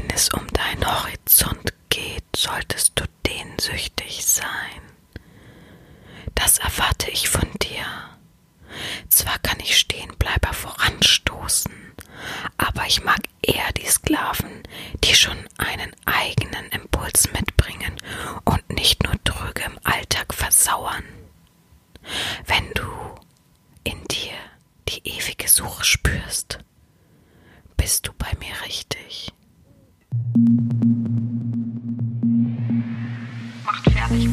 Wenn es um deinen Horizont geht, solltest du dehnsüchtig sein. Das erwarte ich von dir. Zwar kann ich Stehenbleiber voranstoßen, aber ich mag eher die Sklaven, die schon einen eigenen Impuls mitbringen und nicht nur dröge im Alltag versauern. Wenn du in dir die ewige Suche spürst, bist du bei mir richtig. Macht fertig.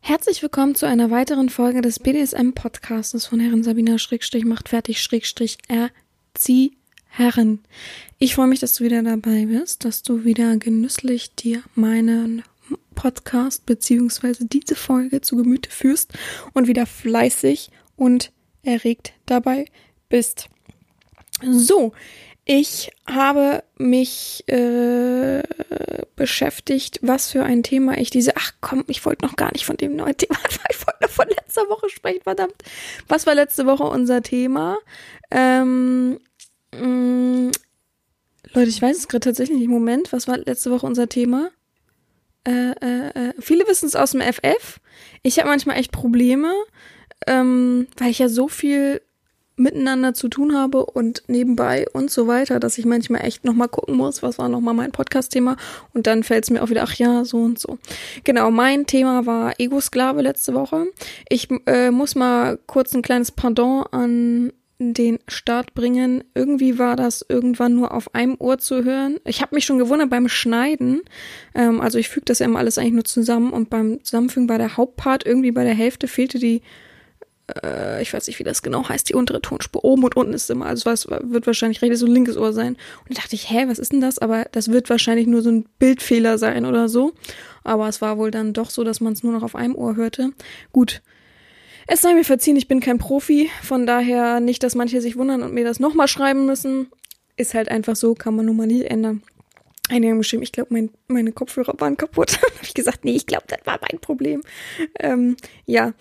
Herzlich willkommen zu einer weiteren Folge des BDSM-Podcastes von Herren Sabina Schrägstrich macht fertig Schrägstrich erzieh Herren. Ich freue mich, dass du wieder dabei bist, dass du wieder genüsslich dir meinen Podcast beziehungsweise diese Folge zu Gemüte führst und wieder fleißig und erregt dabei bist. So, ich habe mich äh, beschäftigt, was für ein Thema ich diese. Ach komm, ich wollte noch gar nicht von dem neuen Thema. Ich wollte noch von letzter Woche sprechen, verdammt. Was war letzte Woche unser Thema? Ähm, mh, Leute, ich weiß es gerade tatsächlich nicht. Moment, was war letzte Woche unser Thema? Äh, äh, äh, viele wissen es aus dem FF. Ich habe manchmal echt Probleme, ähm, weil ich ja so viel miteinander zu tun habe und nebenbei und so weiter, dass ich manchmal echt nochmal gucken muss, was war nochmal mein Podcast-Thema und dann fällt es mir auch wieder, ach ja, so und so. Genau, mein Thema war Ego-Sklave letzte Woche. Ich äh, muss mal kurz ein kleines Pardon an den Start bringen. Irgendwie war das irgendwann nur auf einem Ohr zu hören. Ich habe mich schon gewundert beim Schneiden. Ähm, also ich füge das ja immer alles eigentlich nur zusammen und beim Zusammenfügen war der Hauptpart irgendwie bei der Hälfte fehlte die äh, ich weiß nicht, wie das genau heißt, die untere Tonspur. Oben und unten ist immer, also was wird wahrscheinlich rechtes und linkes Ohr sein. Und da dachte ich, hä, was ist denn das? Aber das wird wahrscheinlich nur so ein Bildfehler sein oder so. Aber es war wohl dann doch so, dass man es nur noch auf einem Ohr hörte. Gut. Es sei mir verziehen, ich bin kein Profi, von daher nicht, dass manche sich wundern und mir das nochmal schreiben müssen. Ist halt einfach so, kann man nun mal nie ändern. Einige haben geschrieben, ich glaube, mein, meine Kopfhörer waren kaputt. habe ich gesagt, nee, ich glaube, das war mein Problem. Ähm, ja.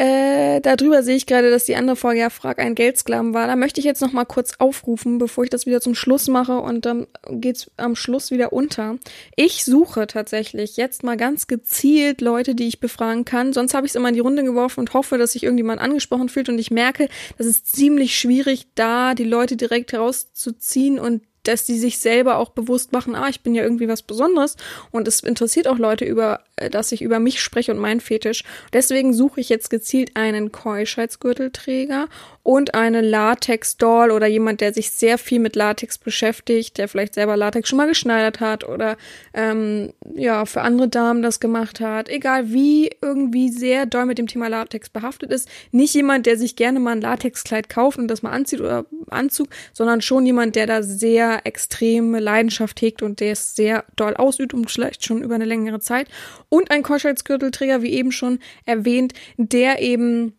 Äh, darüber sehe ich gerade, dass die andere Folge ja Frag ein Geldsklaven war. Da möchte ich jetzt noch mal kurz aufrufen, bevor ich das wieder zum Schluss mache und dann geht's am Schluss wieder unter. Ich suche tatsächlich jetzt mal ganz gezielt Leute, die ich befragen kann. Sonst habe ich es immer in die Runde geworfen und hoffe, dass sich irgendjemand angesprochen fühlt und ich merke, das ist ziemlich schwierig, da die Leute direkt herauszuziehen und dass die sich selber auch bewusst machen, ah, ich bin ja irgendwie was Besonderes und es interessiert auch Leute über, äh, dass ich über mich spreche und meinen Fetisch. Deswegen suche ich jetzt gezielt einen Keuschheitsgürtelträger und eine Latex-Doll oder jemand, der sich sehr viel mit Latex beschäftigt, der vielleicht selber Latex schon mal geschneidert hat oder ähm, ja, für andere Damen das gemacht hat. Egal wie irgendwie sehr doll mit dem Thema Latex behaftet ist. Nicht jemand, der sich gerne mal ein Latexkleid kauft und das mal anzieht oder Anzug, sondern schon jemand, der da sehr extreme Leidenschaft hegt und der es sehr doll ausübt und vielleicht schon über eine längere Zeit. Und ein Keuschheitsgürtelträger, wie eben schon erwähnt, der eben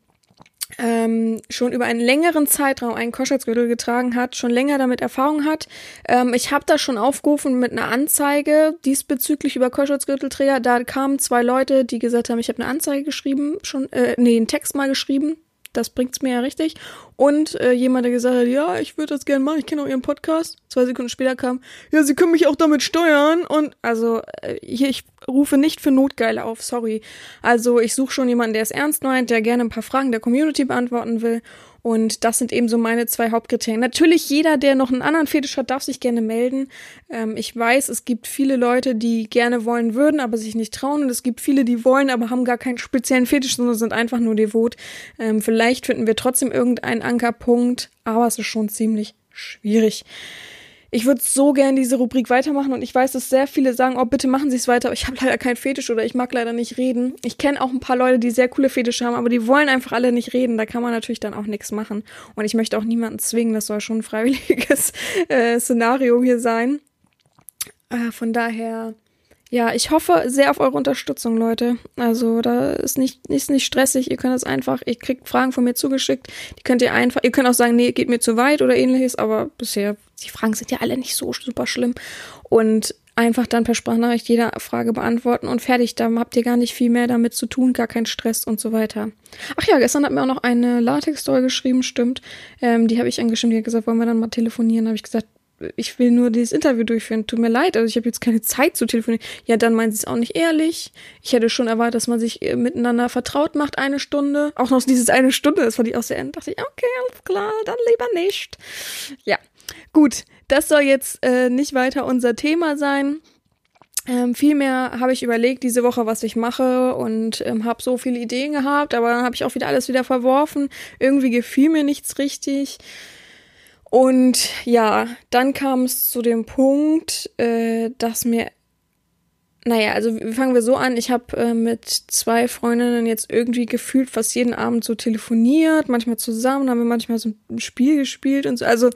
ähm, schon über einen längeren Zeitraum einen Keuschheitsgürtel getragen hat, schon länger damit Erfahrung hat. Ähm, ich habe das schon aufgerufen mit einer Anzeige diesbezüglich über Keuschheitsgürtelträger. Da kamen zwei Leute, die gesagt haben, ich habe eine Anzeige geschrieben, schon, äh, nee, einen Text mal geschrieben. Das bringt's mir ja richtig. Und äh, jemand, der gesagt hat, ja, ich würde das gerne machen, ich kenne auch Ihren Podcast. Zwei Sekunden später kam, ja, Sie können mich auch damit steuern. Und also, äh, hier, ich rufe nicht für Notgeile auf, sorry. Also, ich suche schon jemanden, der es ernst meint, der gerne ein paar Fragen der Community beantworten will. Und das sind eben so meine zwei Hauptkriterien. Natürlich, jeder, der noch einen anderen Fetisch hat, darf sich gerne melden. Ähm, ich weiß, es gibt viele Leute, die gerne wollen würden, aber sich nicht trauen. Und es gibt viele, die wollen, aber haben gar keinen speziellen Fetisch, sondern sind einfach nur devot. Ähm, vielleicht finden wir trotzdem irgendeinen Ankerpunkt, aber es ist schon ziemlich schwierig. Ich würde so gern diese Rubrik weitermachen und ich weiß, dass sehr viele sagen, oh, bitte machen Sie es weiter, aber ich habe leider keinen Fetisch oder ich mag leider nicht reden. Ich kenne auch ein paar Leute, die sehr coole Fetische haben, aber die wollen einfach alle nicht reden. Da kann man natürlich dann auch nichts machen. Und ich möchte auch niemanden zwingen, das soll schon ein freiwilliges äh, Szenario hier sein. Äh, von daher ja, ich hoffe sehr auf eure Unterstützung, Leute. Also da ist nicht, ist nicht stressig. Ihr könnt das einfach, ihr kriegt Fragen von mir zugeschickt. Die könnt ihr einfach, ihr könnt auch sagen, nee, geht mir zu weit oder ähnliches, aber bisher, die Fragen sind ja alle nicht so super schlimm. Und einfach dann per Sprachnachricht jede Frage beantworten und fertig. Da habt ihr gar nicht viel mehr damit zu tun, gar keinen Stress und so weiter. Ach ja, gestern hat mir auch noch eine Latex-Story geschrieben, stimmt. Ähm, die habe ich angeschrieben, die hat gesagt, wollen wir dann mal telefonieren? habe ich gesagt, ich will nur dieses Interview durchführen. Tut mir leid, also ich habe jetzt keine Zeit zu telefonieren. Ja, dann meint sie es auch nicht ehrlich. Ich hätte schon erwartet, dass man sich äh, miteinander vertraut macht, eine Stunde. Auch noch dieses eine Stunde, das fand ich auch sehr end. dachte ich, okay, alles klar, dann lieber nicht. Ja, gut, das soll jetzt äh, nicht weiter unser Thema sein. Ähm, vielmehr habe ich überlegt diese Woche, was ich mache und ähm, habe so viele Ideen gehabt, aber dann habe ich auch wieder alles wieder verworfen. Irgendwie gefiel mir nichts richtig. Und ja, dann kam es zu dem Punkt, äh, dass mir, naja, also fangen wir so an, ich habe äh, mit zwei Freundinnen jetzt irgendwie gefühlt fast jeden Abend so telefoniert, manchmal zusammen, haben wir manchmal so ein Spiel gespielt und so. Also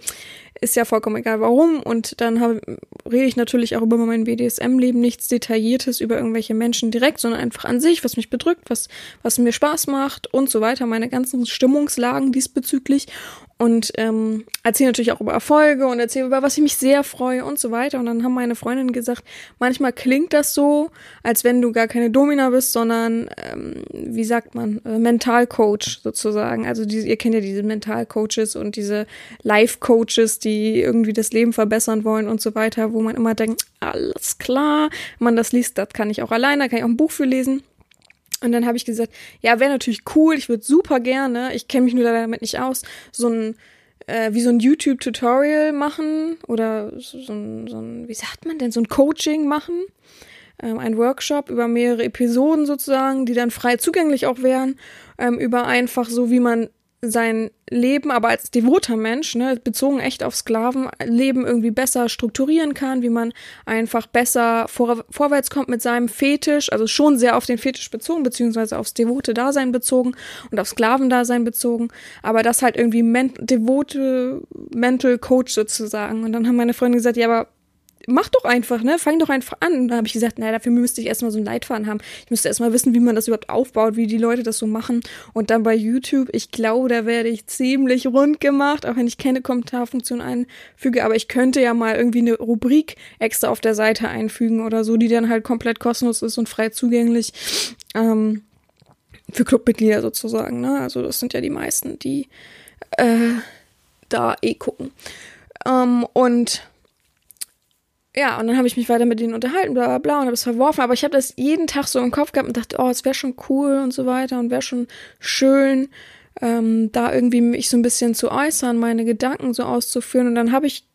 ist ja vollkommen egal warum. Und dann habe, rede ich natürlich auch über mein BDSM-Leben, nichts Detailliertes über irgendwelche Menschen direkt, sondern einfach an sich, was mich bedrückt, was, was mir Spaß macht und so weiter, meine ganzen Stimmungslagen diesbezüglich und ähm, erzähle natürlich auch über Erfolge und erzähle über was ich mich sehr freue und so weiter. Und dann haben meine Freundinnen gesagt, manchmal klingt das so, als wenn du gar keine Domina bist, sondern ähm, wie sagt man, äh, Mentalcoach sozusagen. Also die, ihr kennt ja diese Mentalcoaches und diese Life-Coaches, die irgendwie das Leben verbessern wollen und so weiter, wo man immer denkt, alles klar, man das liest, das kann ich auch alleine, da kann ich auch ein Buch für lesen. Und dann habe ich gesagt, ja, wäre natürlich cool, ich würde super gerne, ich kenne mich nur damit nicht aus, so ein, äh, wie so ein YouTube-Tutorial machen oder so, so, ein, so ein, wie sagt man denn, so ein Coaching machen, ähm, ein Workshop über mehrere Episoden sozusagen, die dann frei zugänglich auch wären, ähm, über einfach so, wie man sein Leben aber als devoter Mensch, ne, bezogen echt auf Sklavenleben irgendwie besser strukturieren kann, wie man einfach besser vor, vorwärts kommt mit seinem Fetisch, also schon sehr auf den Fetisch bezogen, beziehungsweise aufs devote Dasein bezogen und auf Sklavendasein bezogen, aber das halt irgendwie men devote Mental Coach sozusagen. Und dann haben meine Freunde gesagt, ja, aber mach doch einfach, ne? Fang doch einfach an. Und dann habe ich gesagt, naja, dafür müsste ich erstmal so ein Leitfaden haben. Ich müsste erstmal wissen, wie man das überhaupt aufbaut, wie die Leute das so machen. Und dann bei YouTube, ich glaube, da werde ich ziemlich rund gemacht, auch wenn ich keine Kommentarfunktion einfüge. Aber ich könnte ja mal irgendwie eine Rubrik extra auf der Seite einfügen oder so, die dann halt komplett kostenlos ist und frei zugänglich. Ähm, für Clubmitglieder sozusagen, ne? Also das sind ja die meisten, die äh, da eh gucken. Ähm, und ja, und dann habe ich mich weiter mit denen unterhalten, bla bla bla, und habe es verworfen. Aber ich habe das jeden Tag so im Kopf gehabt und dachte, oh, es wäre schon cool und so weiter und wäre schon schön, ähm, da irgendwie mich so ein bisschen zu äußern, meine Gedanken so auszuführen. Und dann habe ich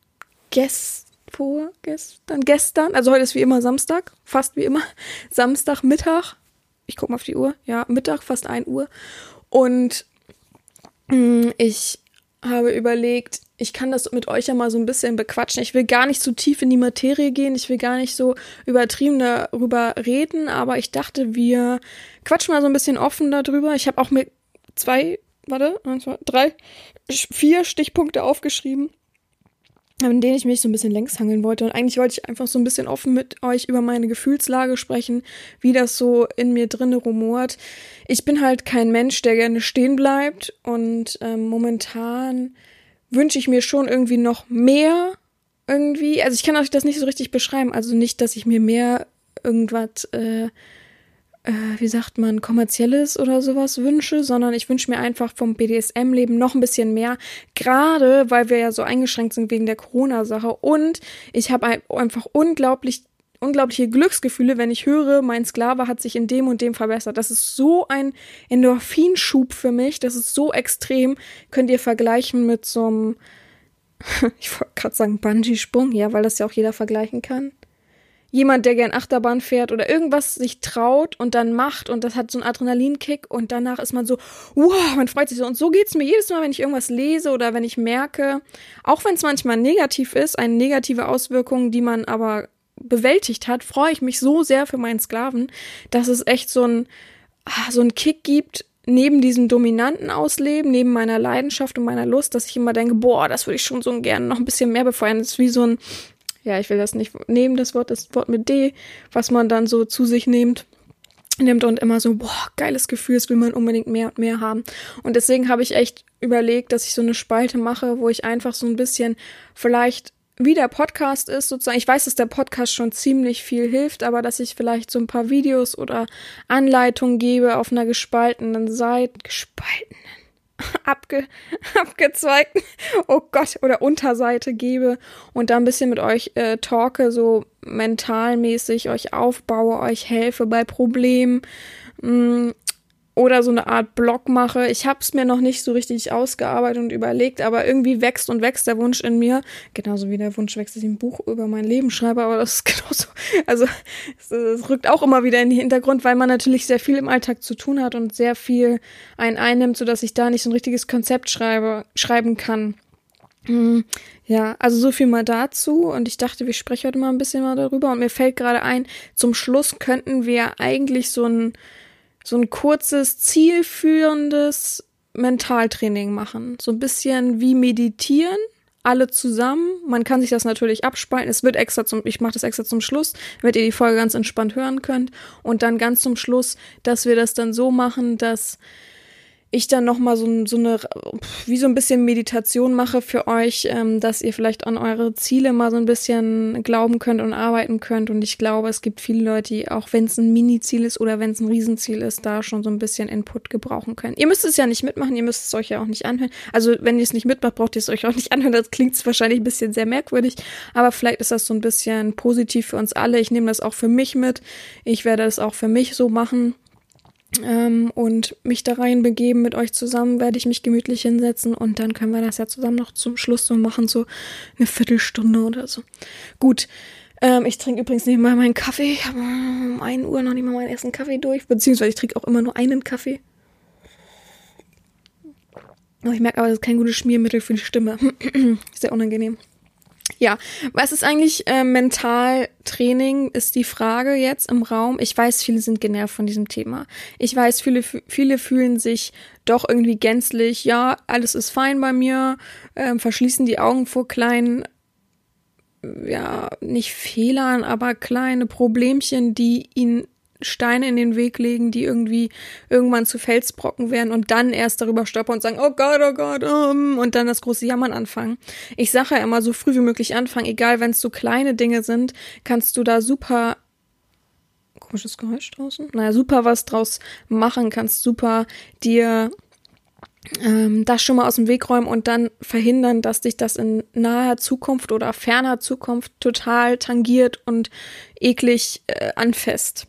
gest vor gestern, gestern, also heute ist wie immer Samstag, fast wie immer, Samstag, Mittag. Ich gucke mal auf die Uhr, ja, Mittag, fast ein Uhr. Und mh, mm, ich habe überlegt, ich kann das mit euch ja mal so ein bisschen bequatschen. Ich will gar nicht so tief in die Materie gehen, ich will gar nicht so übertrieben darüber reden, aber ich dachte, wir quatschen mal so ein bisschen offen darüber. Ich habe auch mit zwei, warte, drei, vier Stichpunkte aufgeschrieben, in denen ich mich so ein bisschen längs hangeln wollte. Und eigentlich wollte ich einfach so ein bisschen offen mit euch über meine Gefühlslage sprechen, wie das so in mir drinne rumort. Ich bin halt kein Mensch, der gerne stehen bleibt und ähm, momentan wünsche ich mir schon irgendwie noch mehr irgendwie. Also ich kann euch das nicht so richtig beschreiben. Also nicht, dass ich mir mehr irgendwas, äh, äh, wie sagt man, kommerzielles oder sowas wünsche, sondern ich wünsche mir einfach vom BDSM-Leben noch ein bisschen mehr. Gerade weil wir ja so eingeschränkt sind wegen der Corona-Sache. Und ich habe einfach unglaublich unglaubliche Glücksgefühle, wenn ich höre, mein Sklave hat sich in dem und dem verbessert. Das ist so ein Endorphinschub für mich. Das ist so extrem. Könnt ihr vergleichen mit so einem, ich wollte gerade sagen Bungee-Sprung, ja, weil das ja auch jeder vergleichen kann. Jemand, der gern Achterbahn fährt oder irgendwas sich traut und dann macht und das hat so einen Adrenalinkick und danach ist man so, wow, man freut sich so. Und so geht's mir jedes Mal, wenn ich irgendwas lese oder wenn ich merke, auch wenn es manchmal negativ ist, eine negative Auswirkung, die man aber bewältigt hat, freue ich mich so sehr für meinen Sklaven, dass es echt so ein, ah, so ein Kick gibt, neben diesem dominanten Ausleben, neben meiner Leidenschaft und meiner Lust, dass ich immer denke, boah, das würde ich schon so gerne noch ein bisschen mehr befeuern. Das ist wie so ein, ja, ich will das nicht nehmen, das Wort, das Wort mit D, was man dann so zu sich nimmt nimmt und immer so, boah, geiles Gefühl, das will man unbedingt mehr und mehr haben. Und deswegen habe ich echt überlegt, dass ich so eine Spalte mache, wo ich einfach so ein bisschen vielleicht wie der Podcast ist, sozusagen. Ich weiß, dass der Podcast schon ziemlich viel hilft, aber dass ich vielleicht so ein paar Videos oder Anleitungen gebe auf einer gespaltenen Seite, gespaltenen, abge, abgezweigten, oh Gott, oder Unterseite gebe und da ein bisschen mit euch äh, talke, so mentalmäßig euch aufbaue, euch helfe bei Problemen. Mh, mm, oder so eine Art Blog mache. Ich habe es mir noch nicht so richtig ausgearbeitet und überlegt, aber irgendwie wächst und wächst der Wunsch in mir. Genauso wie der Wunsch wächst, dass ich ein Buch über mein Leben schreibe, aber das ist genauso. Also es, rückt auch immer wieder in den Hintergrund, weil man natürlich sehr viel im Alltag zu tun hat und sehr viel einen einnimmt, sodass ich da nicht so ein richtiges Konzept schreibe, schreiben kann. Hm, ja, also so viel mal dazu und ich dachte, wir sprechen heute mal ein bisschen mal darüber und mir fällt gerade ein, zum Schluss könnten wir eigentlich so ein so ein kurzes, zielführendes Mentaltraining machen. So ein bisschen wie meditieren, alle zusammen. Man kann sich das natürlich abspalten. Es wird extra zum, ich mache das extra zum Schluss, damit ihr die Folge ganz entspannt hören könnt. Und dann ganz zum Schluss, dass wir das dann so machen, dass ich dann nochmal so, so eine, wie so ein bisschen Meditation mache für euch, ähm, dass ihr vielleicht an eure Ziele mal so ein bisschen glauben könnt und arbeiten könnt. Und ich glaube, es gibt viele Leute, die, auch wenn es ein Mini-Ziel ist oder wenn es ein Riesenziel ist, da schon so ein bisschen Input gebrauchen können. Ihr müsst es ja nicht mitmachen, ihr müsst es euch ja auch nicht anhören. Also, wenn ihr es nicht mitmacht, braucht ihr es euch auch nicht anhören. Das klingt wahrscheinlich ein bisschen sehr merkwürdig, aber vielleicht ist das so ein bisschen positiv für uns alle. Ich nehme das auch für mich mit. Ich werde es auch für mich so machen ähm, und mich da rein begeben mit euch zusammen, werde ich mich gemütlich hinsetzen und dann können wir das ja zusammen noch zum Schluss so machen, so eine Viertelstunde oder so. Gut. Ähm, ich trinke übrigens nicht mal meinen Kaffee. Ich habe um 1 Uhr noch nicht mal meinen ersten Kaffee durch, beziehungsweise ich trinke auch immer nur einen Kaffee. Ich merke aber, das ist kein gutes Schmiermittel für die Stimme. Sehr unangenehm. Ja, was ist eigentlich äh, Mentaltraining, ist die Frage jetzt im Raum. Ich weiß, viele sind genervt von diesem Thema. Ich weiß, viele, viele fühlen sich doch irgendwie gänzlich, ja, alles ist fein bei mir, äh, verschließen die Augen vor kleinen, ja, nicht Fehlern, aber kleine Problemchen, die ihnen Steine in den Weg legen, die irgendwie irgendwann zu Felsbrocken werden und dann erst darüber stolpern und sagen, oh Gott, oh Gott, um, und dann das große Jammern anfangen. Ich sage ja immer, so früh wie möglich anfangen, egal wenn es so kleine Dinge sind, kannst du da super komisches Geräusch draußen? Naja, super was draus machen, kannst super dir ähm, das schon mal aus dem Weg räumen und dann verhindern, dass dich das in naher Zukunft oder ferner Zukunft total tangiert und eklig äh, anfasst.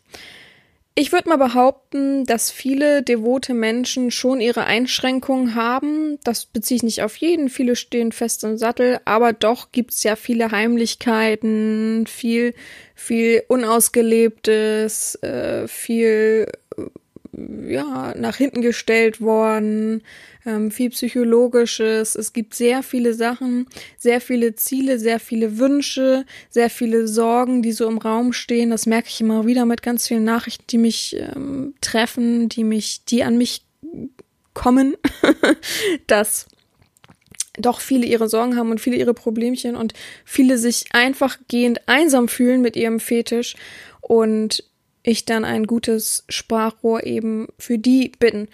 Ich würde mal behaupten, dass viele devote Menschen schon ihre Einschränkungen haben. Das beziehe ich nicht auf jeden. Viele stehen fest im Sattel, aber doch gibt's ja viele Heimlichkeiten, viel, viel Unausgelebtes, äh, viel ja, nach hinten gestellt worden, ähm, viel Psychologisches. Es gibt sehr viele Sachen, sehr viele Ziele, sehr viele Wünsche, sehr viele Sorgen, die so im Raum stehen. Das merke ich immer wieder mit ganz vielen Nachrichten, die mich ähm, treffen, die mich, die an mich kommen, dass doch viele ihre Sorgen haben und viele ihre Problemchen und viele sich einfach gehend einsam fühlen mit ihrem Fetisch und ich dann ein gutes Sprachrohr eben für die bin.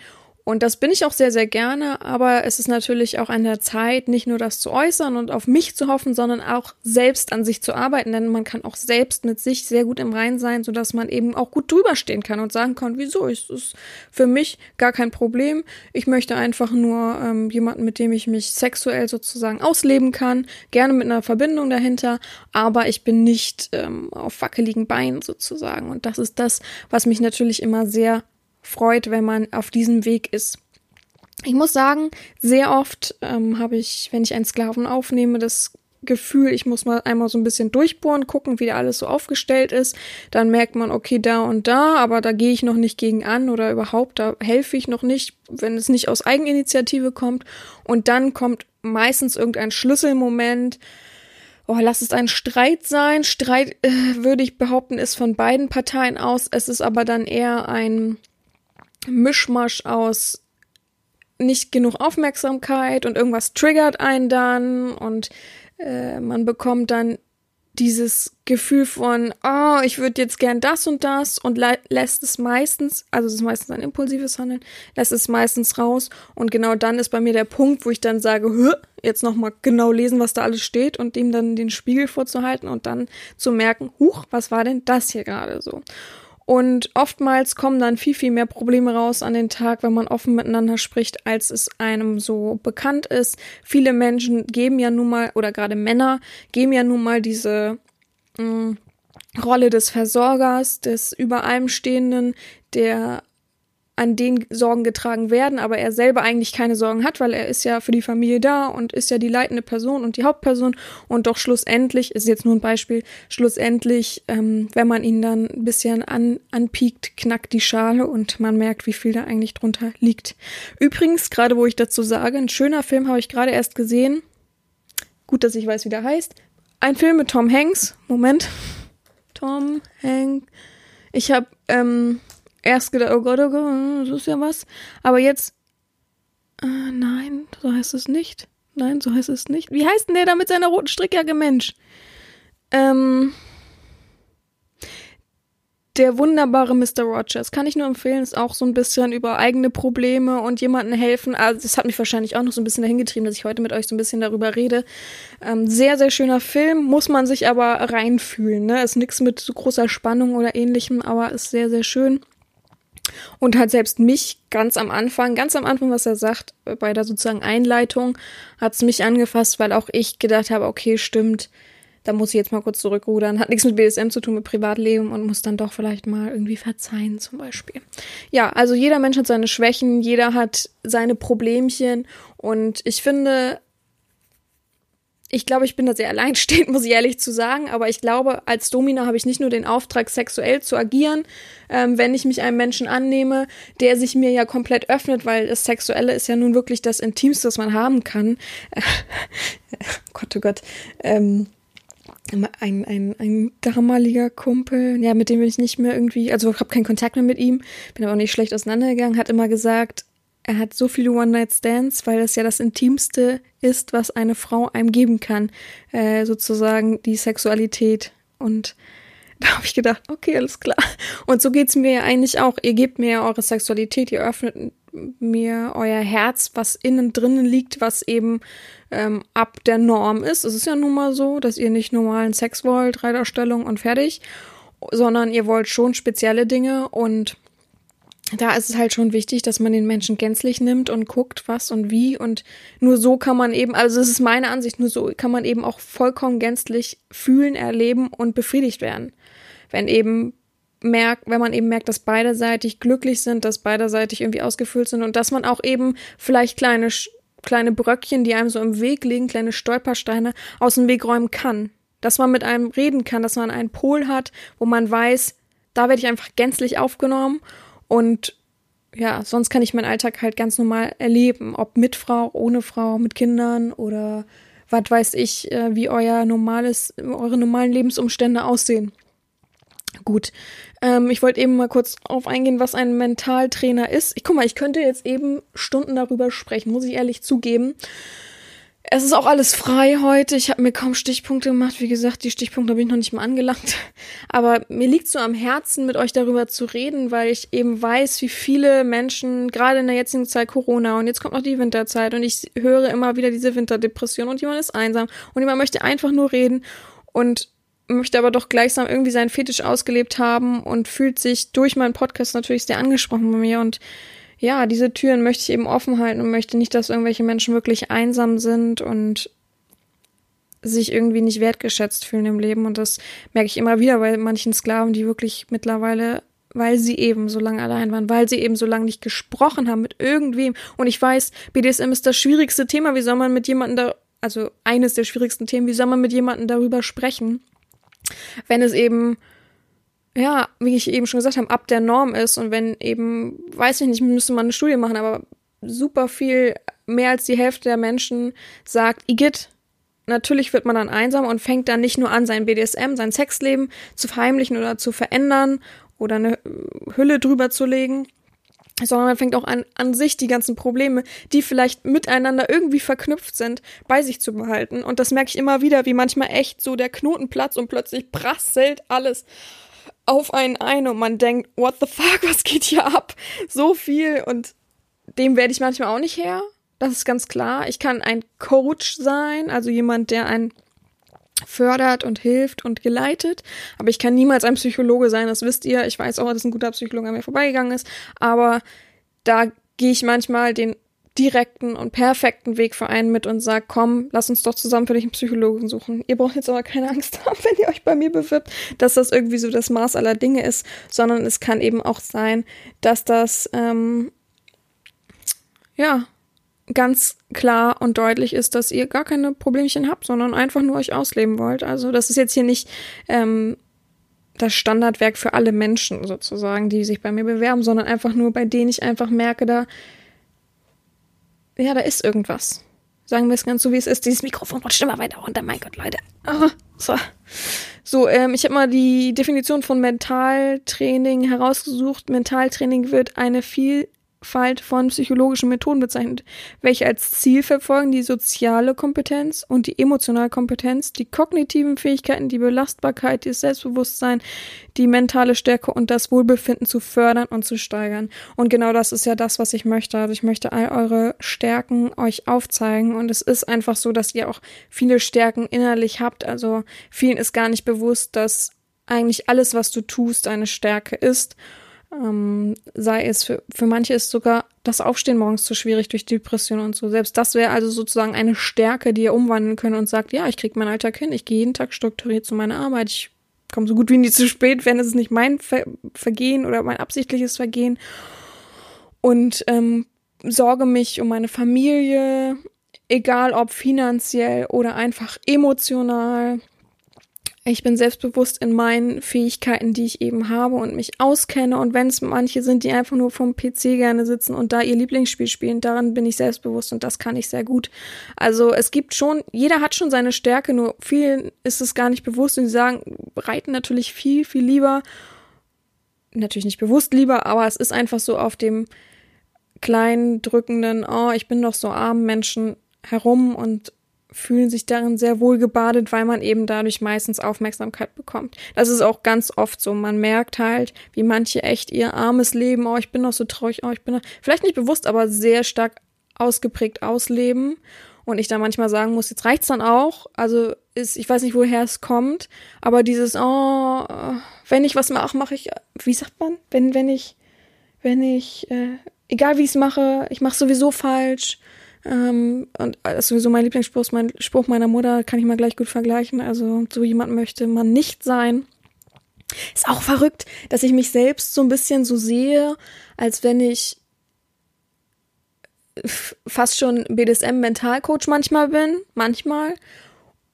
Und das bin ich auch sehr, sehr gerne, aber es ist natürlich auch an der Zeit, nicht nur das zu äußern und auf mich zu hoffen, sondern auch selbst an sich zu arbeiten, denn man kann auch selbst mit sich sehr gut im Rein sein, sodass man eben auch gut drüber stehen kann und sagen kann, wieso, ist es für mich gar kein Problem. Ich möchte einfach nur ähm, jemanden, mit dem ich mich sexuell sozusagen ausleben kann, gerne mit einer Verbindung dahinter, aber ich bin nicht ähm, auf wackeligen Beinen sozusagen. Und das ist das, was mich natürlich immer sehr freut, wenn man auf diesem Weg ist. Ich muss sagen, sehr oft ähm, habe ich, wenn ich einen Sklaven aufnehme, das Gefühl, ich muss mal einmal so ein bisschen durchbohren, gucken, wie alles so aufgestellt ist. Dann merkt man, okay, da und da, aber da gehe ich noch nicht gegen an oder überhaupt, da helfe ich noch nicht, wenn es nicht aus Eigeninitiative kommt. Und dann kommt meistens irgendein Schlüsselmoment. Oh, lass es ein Streit sein. Streit, äh, würde ich behaupten, ist von beiden Parteien aus. Es ist aber dann eher ein Mischmasch aus nicht genug Aufmerksamkeit und irgendwas triggert einen dann und äh, man bekommt dann dieses Gefühl von, oh, ich würde jetzt gern das und das und lässt es meistens, also es ist meistens ein impulsives Handeln, lässt es meistens raus und genau dann ist bei mir der Punkt, wo ich dann sage, jetzt nochmal genau lesen, was da alles steht und ihm dann den Spiegel vorzuhalten und dann zu merken, huch, was war denn das hier gerade so? Und oftmals kommen dann viel, viel mehr Probleme raus an den Tag, wenn man offen miteinander spricht, als es einem so bekannt ist. Viele Menschen geben ja nun mal, oder gerade Männer, geben ja nun mal diese mh, mm, Rolle des Versorgers, des über allem Stehenden, der an den Sorgen getragen werden, aber er selber eigentlich keine Sorgen hat, weil er ist ja für die Familie da und ist ja die leitende Person und die Hauptperson und doch schlussendlich, ist jetzt nur ein Beispiel, schlussendlich, ähm, wenn man ihn dann ein bisschen an, anpiekt, knackt die Schale und man merkt, wie viel da eigentlich drunter liegt. Übrigens, gerade wo ich dazu sage, ein schöner Film habe ich gerade erst gesehen. Gut, dass ich weiß, wie der heißt. Ein Film mit Tom Hanks. Moment. Tom Hanks. Ich habe ähm, erst gedacht, oh Gott, oh Gott, das ist ja was. Aber jetzt, äh, nein, so heißt es nicht. Nein, so heißt es nicht. Wie heißt denn der da mit seiner roten Strickjacke, Mensch? Ähm, der wunderbare Mr. Rogers kann ich nur empfehlen, ist auch so ein bisschen über eigene Probleme und jemandem helfen. Also das hat mich wahrscheinlich auch noch so ein bisschen dahin getrieben, dass ich heute mit euch so ein bisschen darüber rede. Ähm, sehr, sehr schöner Film, muss man sich aber reinfühlen. Ne? Ist nichts mit so großer Spannung oder ähnlichem, aber ist sehr, sehr schön. Und hat selbst mich ganz am Anfang, ganz am Anfang, was er sagt, bei der sozusagen Einleitung, hat es mich angefasst, weil auch ich gedacht habe, okay, stimmt, da muss ich jetzt mal kurz zurückrudern. Hat nichts mit BSM zu tun, mit Privatleben und muss dann doch vielleicht mal irgendwie verzeihen, zum Beispiel. Ja, also jeder Mensch hat seine Schwächen, jeder hat seine Problemchen und ich finde, ich glaube, ich bin da sehr alleinstehend, muss ich ehrlich zu sagen, aber ich glaube, als Domina habe ich nicht nur den Auftrag, sexuell zu agieren, ähm, wenn ich mich einem Menschen annehme, der sich mir ja komplett öffnet, weil das Sexuelle ist ja nun wirklich das Intimste, was man haben kann. Gott, oh Gott. Ähm, ein, ein, ein damaliger Kumpel, ja, mit dem bin ich nicht mehr irgendwie, also ich habe keinen Kontakt mehr mit ihm, bin aber auch nicht schlecht auseinandergegangen, hat immer gesagt, er hat so viele One-Night-Stands, weil das ja das Intimste ist, was eine Frau einem geben kann, äh, sozusagen die Sexualität. Und da habe ich gedacht, okay, alles klar. Und so geht's mir ja eigentlich auch. Ihr gebt mir ja eure Sexualität, ihr öffnet mir euer Herz, was innen drinnen liegt, was eben ähm, ab der Norm ist. Es ist ja nun mal so, dass ihr nicht normalen Sex wollt, Reiterstellung und fertig, sondern ihr wollt schon spezielle Dinge und da ist es halt schon wichtig, dass man den Menschen gänzlich nimmt und guckt, was und wie. Und nur so kann man eben, also es ist meine Ansicht, nur so kann man eben auch vollkommen gänzlich fühlen, erleben und befriedigt werden. Wenn eben merkt, wenn man eben merkt, dass beiderseitig glücklich sind, dass beiderseitig irgendwie ausgefüllt sind und dass man auch eben vielleicht kleine, kleine Bröckchen, die einem so im Weg liegen, kleine Stolpersteine aus dem Weg räumen kann. Dass man mit einem reden kann, dass man einen Pol hat, wo man weiß, da werde ich einfach gänzlich aufgenommen und ja, sonst kann ich meinen Alltag halt ganz normal erleben, ob mit Frau, ohne Frau, mit Kindern oder was weiß ich, äh, wie euer normales, eure normalen Lebensumstände aussehen. Gut, ähm, ich wollte eben mal kurz auf eingehen, was ein Mentaltrainer ist. Ich guck mal, ich könnte jetzt eben Stunden darüber sprechen, muss ich ehrlich zugeben. Es ist auch alles frei heute. Ich habe mir kaum Stichpunkte gemacht. Wie gesagt, die Stichpunkte habe ich noch nicht mal angelangt. Aber mir liegt so am Herzen, mit euch darüber zu reden, weil ich eben weiß, wie viele Menschen, gerade in der jetzigen Zeit Corona und jetzt kommt noch die Winterzeit und ich höre immer wieder diese Winterdepression und jemand ist einsam und jemand möchte einfach nur reden und möchte aber doch gleichsam irgendwie seinen Fetisch ausgelebt haben und fühlt sich durch meinen Podcast natürlich sehr angesprochen bei mir und ja, diese Türen möchte ich eben offen halten und möchte nicht, dass irgendwelche Menschen wirklich einsam sind und sich irgendwie nicht wertgeschätzt fühlen im Leben. Und das merke ich immer wieder bei manchen Sklaven, die wirklich mittlerweile, weil sie eben so lange allein waren, weil sie eben so lange nicht gesprochen haben mit irgendwem. Und ich weiß, BDSM ist das schwierigste Thema. Wie soll man mit jemandem da, also eines der schwierigsten Themen, wie soll man mit jemandem darüber sprechen, wenn es eben ja, wie ich eben schon gesagt habe, ab der Norm ist und wenn eben, weiß ich nicht, müsste man eine Studie machen, aber super viel, mehr als die Hälfte der Menschen sagt, Igitt, natürlich wird man dann einsam und fängt dann nicht nur an, sein BDSM, sein Sexleben zu verheimlichen oder zu verändern oder eine Hülle drüber zu legen, sondern man fängt auch an, an sich die ganzen Probleme, die vielleicht miteinander irgendwie verknüpft sind, bei sich zu behalten. Und das merke ich immer wieder, wie manchmal echt so der Knoten platzt und plötzlich prasselt alles auf einen ein und man denkt, what the fuck, was geht hier ab? So viel und dem werde ich manchmal auch nicht her. Das ist ganz klar. Ich kann ein Coach sein, also jemand, der einen fördert und hilft und geleitet. Aber ich kann niemals ein Psychologe sein, das wisst ihr. Ich weiß auch, dass ein guter Psychologe an mir vorbeigegangen ist. Aber da gehe ich manchmal den direkten und perfekten Weg für einen mit und sage, komm, lass uns doch zusammen für dich einen Psychologen suchen. Ihr braucht jetzt aber keine Angst haben, wenn ihr euch bei mir bewirbt, dass das irgendwie so das Maß aller Dinge ist, sondern es kann eben auch sein, dass das ähm, ja ganz klar und deutlich ist, dass ihr gar keine Problemchen habt, sondern einfach nur euch ausleben wollt. Also das ist jetzt hier nicht ähm, das Standardwerk für alle Menschen sozusagen, die sich bei mir bewerben, sondern einfach nur bei denen ich einfach merke, da ja, da ist irgendwas. Sagen wir es ganz so, wie es ist. Dieses Mikrofon rutscht immer weiter runter. Mein Gott, Leute. Ah, so, so ähm, ich habe mal die Definition von Mentaltraining herausgesucht. Mentaltraining wird eine viel Vielfalt von psychologischen Methoden bezeichnet, welche als Ziel verfolgen die soziale Kompetenz und die emotionale Kompetenz, die kognitiven Fähigkeiten, die Belastbarkeit, das Selbstbewusstsein, die mentale Stärke und das Wohlbefinden zu fördern und zu steigern. Und genau das ist ja das, was ich möchte. Also ich möchte all eure Stärken euch aufzeigen und es ist einfach so, dass ihr auch viele Stärken innerlich habt. Also vielen ist gar nicht bewusst, dass eigentlich alles, was du tust, eine Stärke ist. Ähm, sei es für, für manche ist sogar das Aufstehen morgens zu schwierig durch Depression und so. Selbst das wäre also sozusagen eine Stärke, die ihr umwandeln könnt und sagt, ja, ich krieg meinen Alltag hin, ich gehe jeden Tag strukturiert zu meiner Arbeit, ich komme so gut wie nie zu spät, wenn es nicht mein Ver Vergehen oder mein absichtliches Vergehen und ähm, sorge mich um meine Familie, egal ob finanziell oder einfach emotional ich bin selbstbewusst in meinen Fähigkeiten, die ich eben habe und mich auskenne. Und wenn es manche sind, die einfach nur vom PC gerne sitzen und da ihr Lieblingsspiel spielen, daran bin ich selbstbewusst und das kann ich sehr gut. Also es gibt schon, jeder hat schon seine Stärke, nur vielen ist es gar nicht bewusst und sie sagen, reiten natürlich viel, viel lieber. Natürlich nicht bewusst lieber, aber es ist einfach so auf dem kleinen, drückenden, oh, ich bin doch so arm Menschen herum und fühlen sich darin sehr wohl gebadet, weil man eben dadurch meistens Aufmerksamkeit bekommt. Das ist auch ganz oft so. Man merkt halt, wie manche echt ihr armes Leben, oh, ich bin noch so traurig, oh, ich bin noch, vielleicht nicht bewusst, aber sehr stark ausgeprägt ausleben. Und ich da manchmal sagen muss, jetzt reicht's dann auch. Also ist, ich weiß nicht, woher es kommt, aber dieses, oh, wenn ich was mache, mache ich, wie sagt man, wenn, wenn ich, wenn ich, äh, egal wie ich es mache, ich mache sowieso falsch ähm, und das ist sowieso mein Lieblingsspruch, mein Spruch meiner Mutter, kann ich mal gleich gut vergleichen. Also so jemand möchte man nicht sein. Ist auch verrückt, dass ich mich selbst so ein bisschen so sehe, als wenn ich fast schon BDSM-Mentalcoach manchmal bin, manchmal.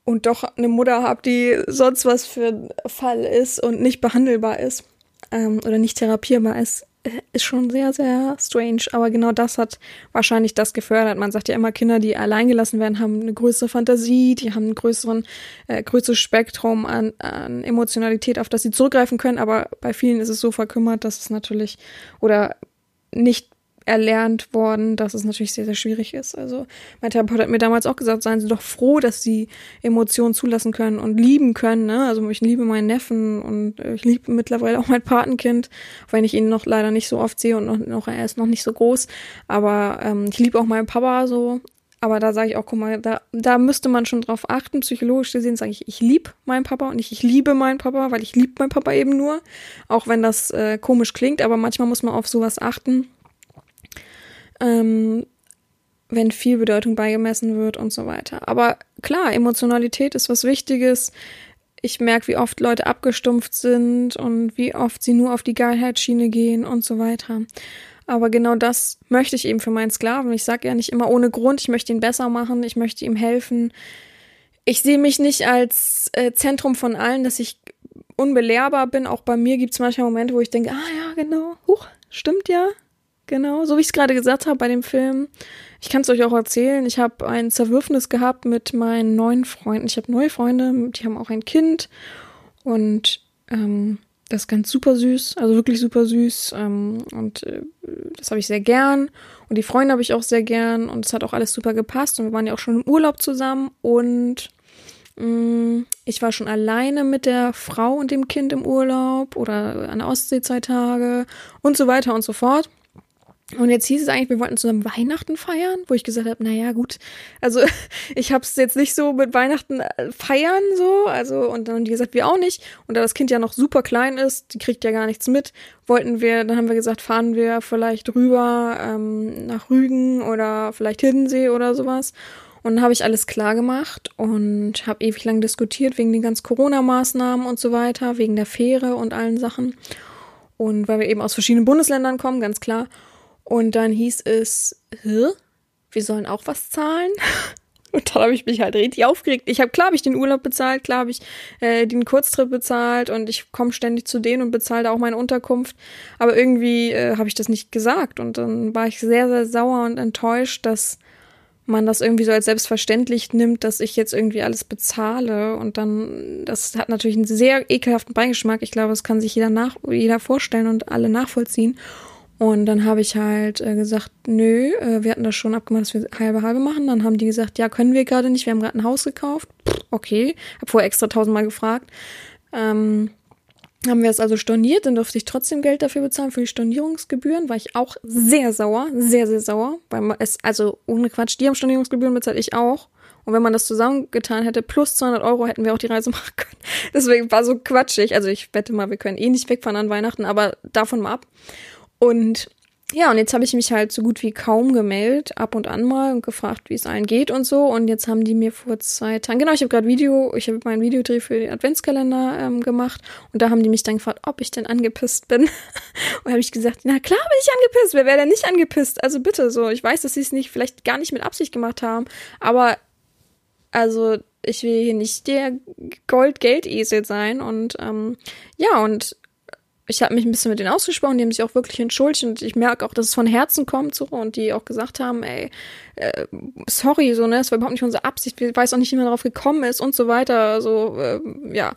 Und doch eine Mutter habe, die sonst was für ein Fall ist und nicht behandelbar ist ähm, oder nicht therapierbar ist ist schon sehr, sehr strange. Aber genau das hat wahrscheinlich das gefördert. Man sagt ja immer, Kinder, die alleingelassen werden, haben eine größere Fantasie, die haben ein größeren, äh, größeres Spektrum an, an Emotionalität, auf das sie zurückgreifen können. Aber bei vielen ist es so verkümmert, dass es natürlich oder nicht erlernt worden, dass es natürlich sehr, sehr schwierig ist. Also mein Therapeut hat mir damals auch gesagt, seien Sie doch froh, dass Sie Emotionen zulassen können und lieben können. Ne? Also ich liebe meinen Neffen und ich liebe mittlerweile auch mein Patenkind, wenn ich ihn noch leider nicht so oft sehe und noch, noch er ist noch nicht so groß. Aber ähm, ich liebe auch meinen Papa so. Aber da sage ich auch, guck mal, da, da müsste man schon drauf achten. Psychologisch gesehen sage ich, ich liebe meinen Papa und nicht ich liebe meinen Papa, weil ich liebe meinen Papa eben nur. Auch wenn das äh, komisch klingt, aber manchmal muss man auf sowas achten ähm, wenn viel Bedeutung beigemessen wird und so weiter. Aber klar, Emotionalität ist was Wichtiges. Ich merke, wie oft Leute abgestumpft sind und wie oft sie nur auf die Geilheitsschiene gehen und so weiter. Aber genau das möchte ich eben für meinen Sklaven. Ich sage ja nicht immer ohne Grund, ich möchte ihn besser machen, ich möchte ihm helfen. Ich sehe mich nicht als äh, Zentrum von allen, dass ich unbelehrbar bin. Auch bei mir gibt es manchmal Momente, wo ich denke, ah ja, genau, huch, stimmt ja, Genau, so wie ich es gerade gesagt habe bei dem Film. Ich kann es euch auch erzählen. Ich habe ein Zerwürfnis gehabt mit meinen neuen Freunden. Ich habe neue Freunde, die haben auch ein Kind. Und ähm, das ist ganz super süß, also wirklich super süß. Ähm, und äh, das habe ich sehr gern und die Freunde habe ich auch sehr gern und es hat auch alles super gepasst und wir waren ja auch schon im Urlaub zusammen und mm, ich war schon alleine mit der Frau und dem Kind im Urlaub oder an der Ostsee zwei Tage und so weiter und so fort. Und jetzt hieß es eigentlich, wir wollten zusammen Weihnachten feiern, wo ich gesagt habe, naja, gut, also ich habe es jetzt nicht so mit Weihnachten äh, feiern so, also und dann haben die gesagt, wir auch nicht. Und da das Kind ja noch super klein ist, die kriegt ja gar nichts mit, wollten wir, dann haben wir gesagt, fahren wir vielleicht rüber ähm, nach Rügen oder vielleicht Hiddensee oder sowas. Und dann habe ich alles klar gemacht und habe ewig lang diskutiert wegen den ganzen Corona-Maßnahmen und so weiter, wegen der Fähre und allen Sachen. Und weil wir eben aus verschiedenen Bundesländern kommen, ganz klar. Und dann hieß es, wir sollen auch was zahlen. Und dann habe ich mich halt richtig aufgeregt. Ich habe, klar habe ich den Urlaub bezahlt, klar habe ich äh, den Kurztrip bezahlt und ich komme ständig zu denen und bezahle da auch meine Unterkunft. Aber irgendwie äh, habe ich das nicht gesagt. Und dann war ich sehr, sehr sauer und enttäuscht, dass man das irgendwie so als selbstverständlich nimmt, dass ich jetzt irgendwie alles bezahle. Und dann, das hat natürlich einen sehr ekelhaften Beigeschmack. Ich glaube, das kann sich jeder nach, jeder vorstellen und alle nachvollziehen. Und dann habe ich halt äh, gesagt, nö, äh, wir hatten das schon abgemacht, dass wir halbe halbe machen. Dann haben die gesagt, ja, können wir gerade nicht, wir haben gerade ein Haus gekauft. Pff, okay, habe vorher extra tausendmal gefragt. Ähm, haben wir es also storniert, dann durfte ich trotzdem Geld dafür bezahlen für die Stornierungsgebühren, war ich auch sehr sauer, sehr, sehr sauer, weil es, also ohne Quatsch, die haben Stornierungsgebühren bezahlt, ich auch. Und wenn man das zusammengetan hätte, plus 200 Euro, hätten wir auch die Reise machen können. Deswegen war so quatschig. Also ich wette mal, wir können eh nicht wegfahren an Weihnachten, aber davon mal ab. Und ja, und jetzt habe ich mich halt so gut wie kaum gemeldet, ab und an mal und gefragt, wie es allen geht und so. Und jetzt haben die mir vor zwei Tagen, genau, ich habe gerade Video, ich habe meinen Videodreh für den Adventskalender ähm, gemacht und da haben die mich dann gefragt, ob ich denn angepisst bin. und habe ich gesagt, na klar bin ich angepisst, wer wäre denn nicht angepisst? Also bitte so, ich weiß, dass sie es nicht, vielleicht gar nicht mit Absicht gemacht haben, aber also ich will hier nicht der Gold-Geld-Esel sein und ähm, ja, und ich habe mich ein bisschen mit denen ausgesprochen, die haben sich auch wirklich entschuldigt und ich merke auch, dass es von Herzen kommt so und die auch gesagt haben, ey, äh, sorry, so, ne, es war überhaupt nicht unsere Absicht, wir weiß auch nicht, wie man darauf gekommen ist und so weiter, so, äh, ja.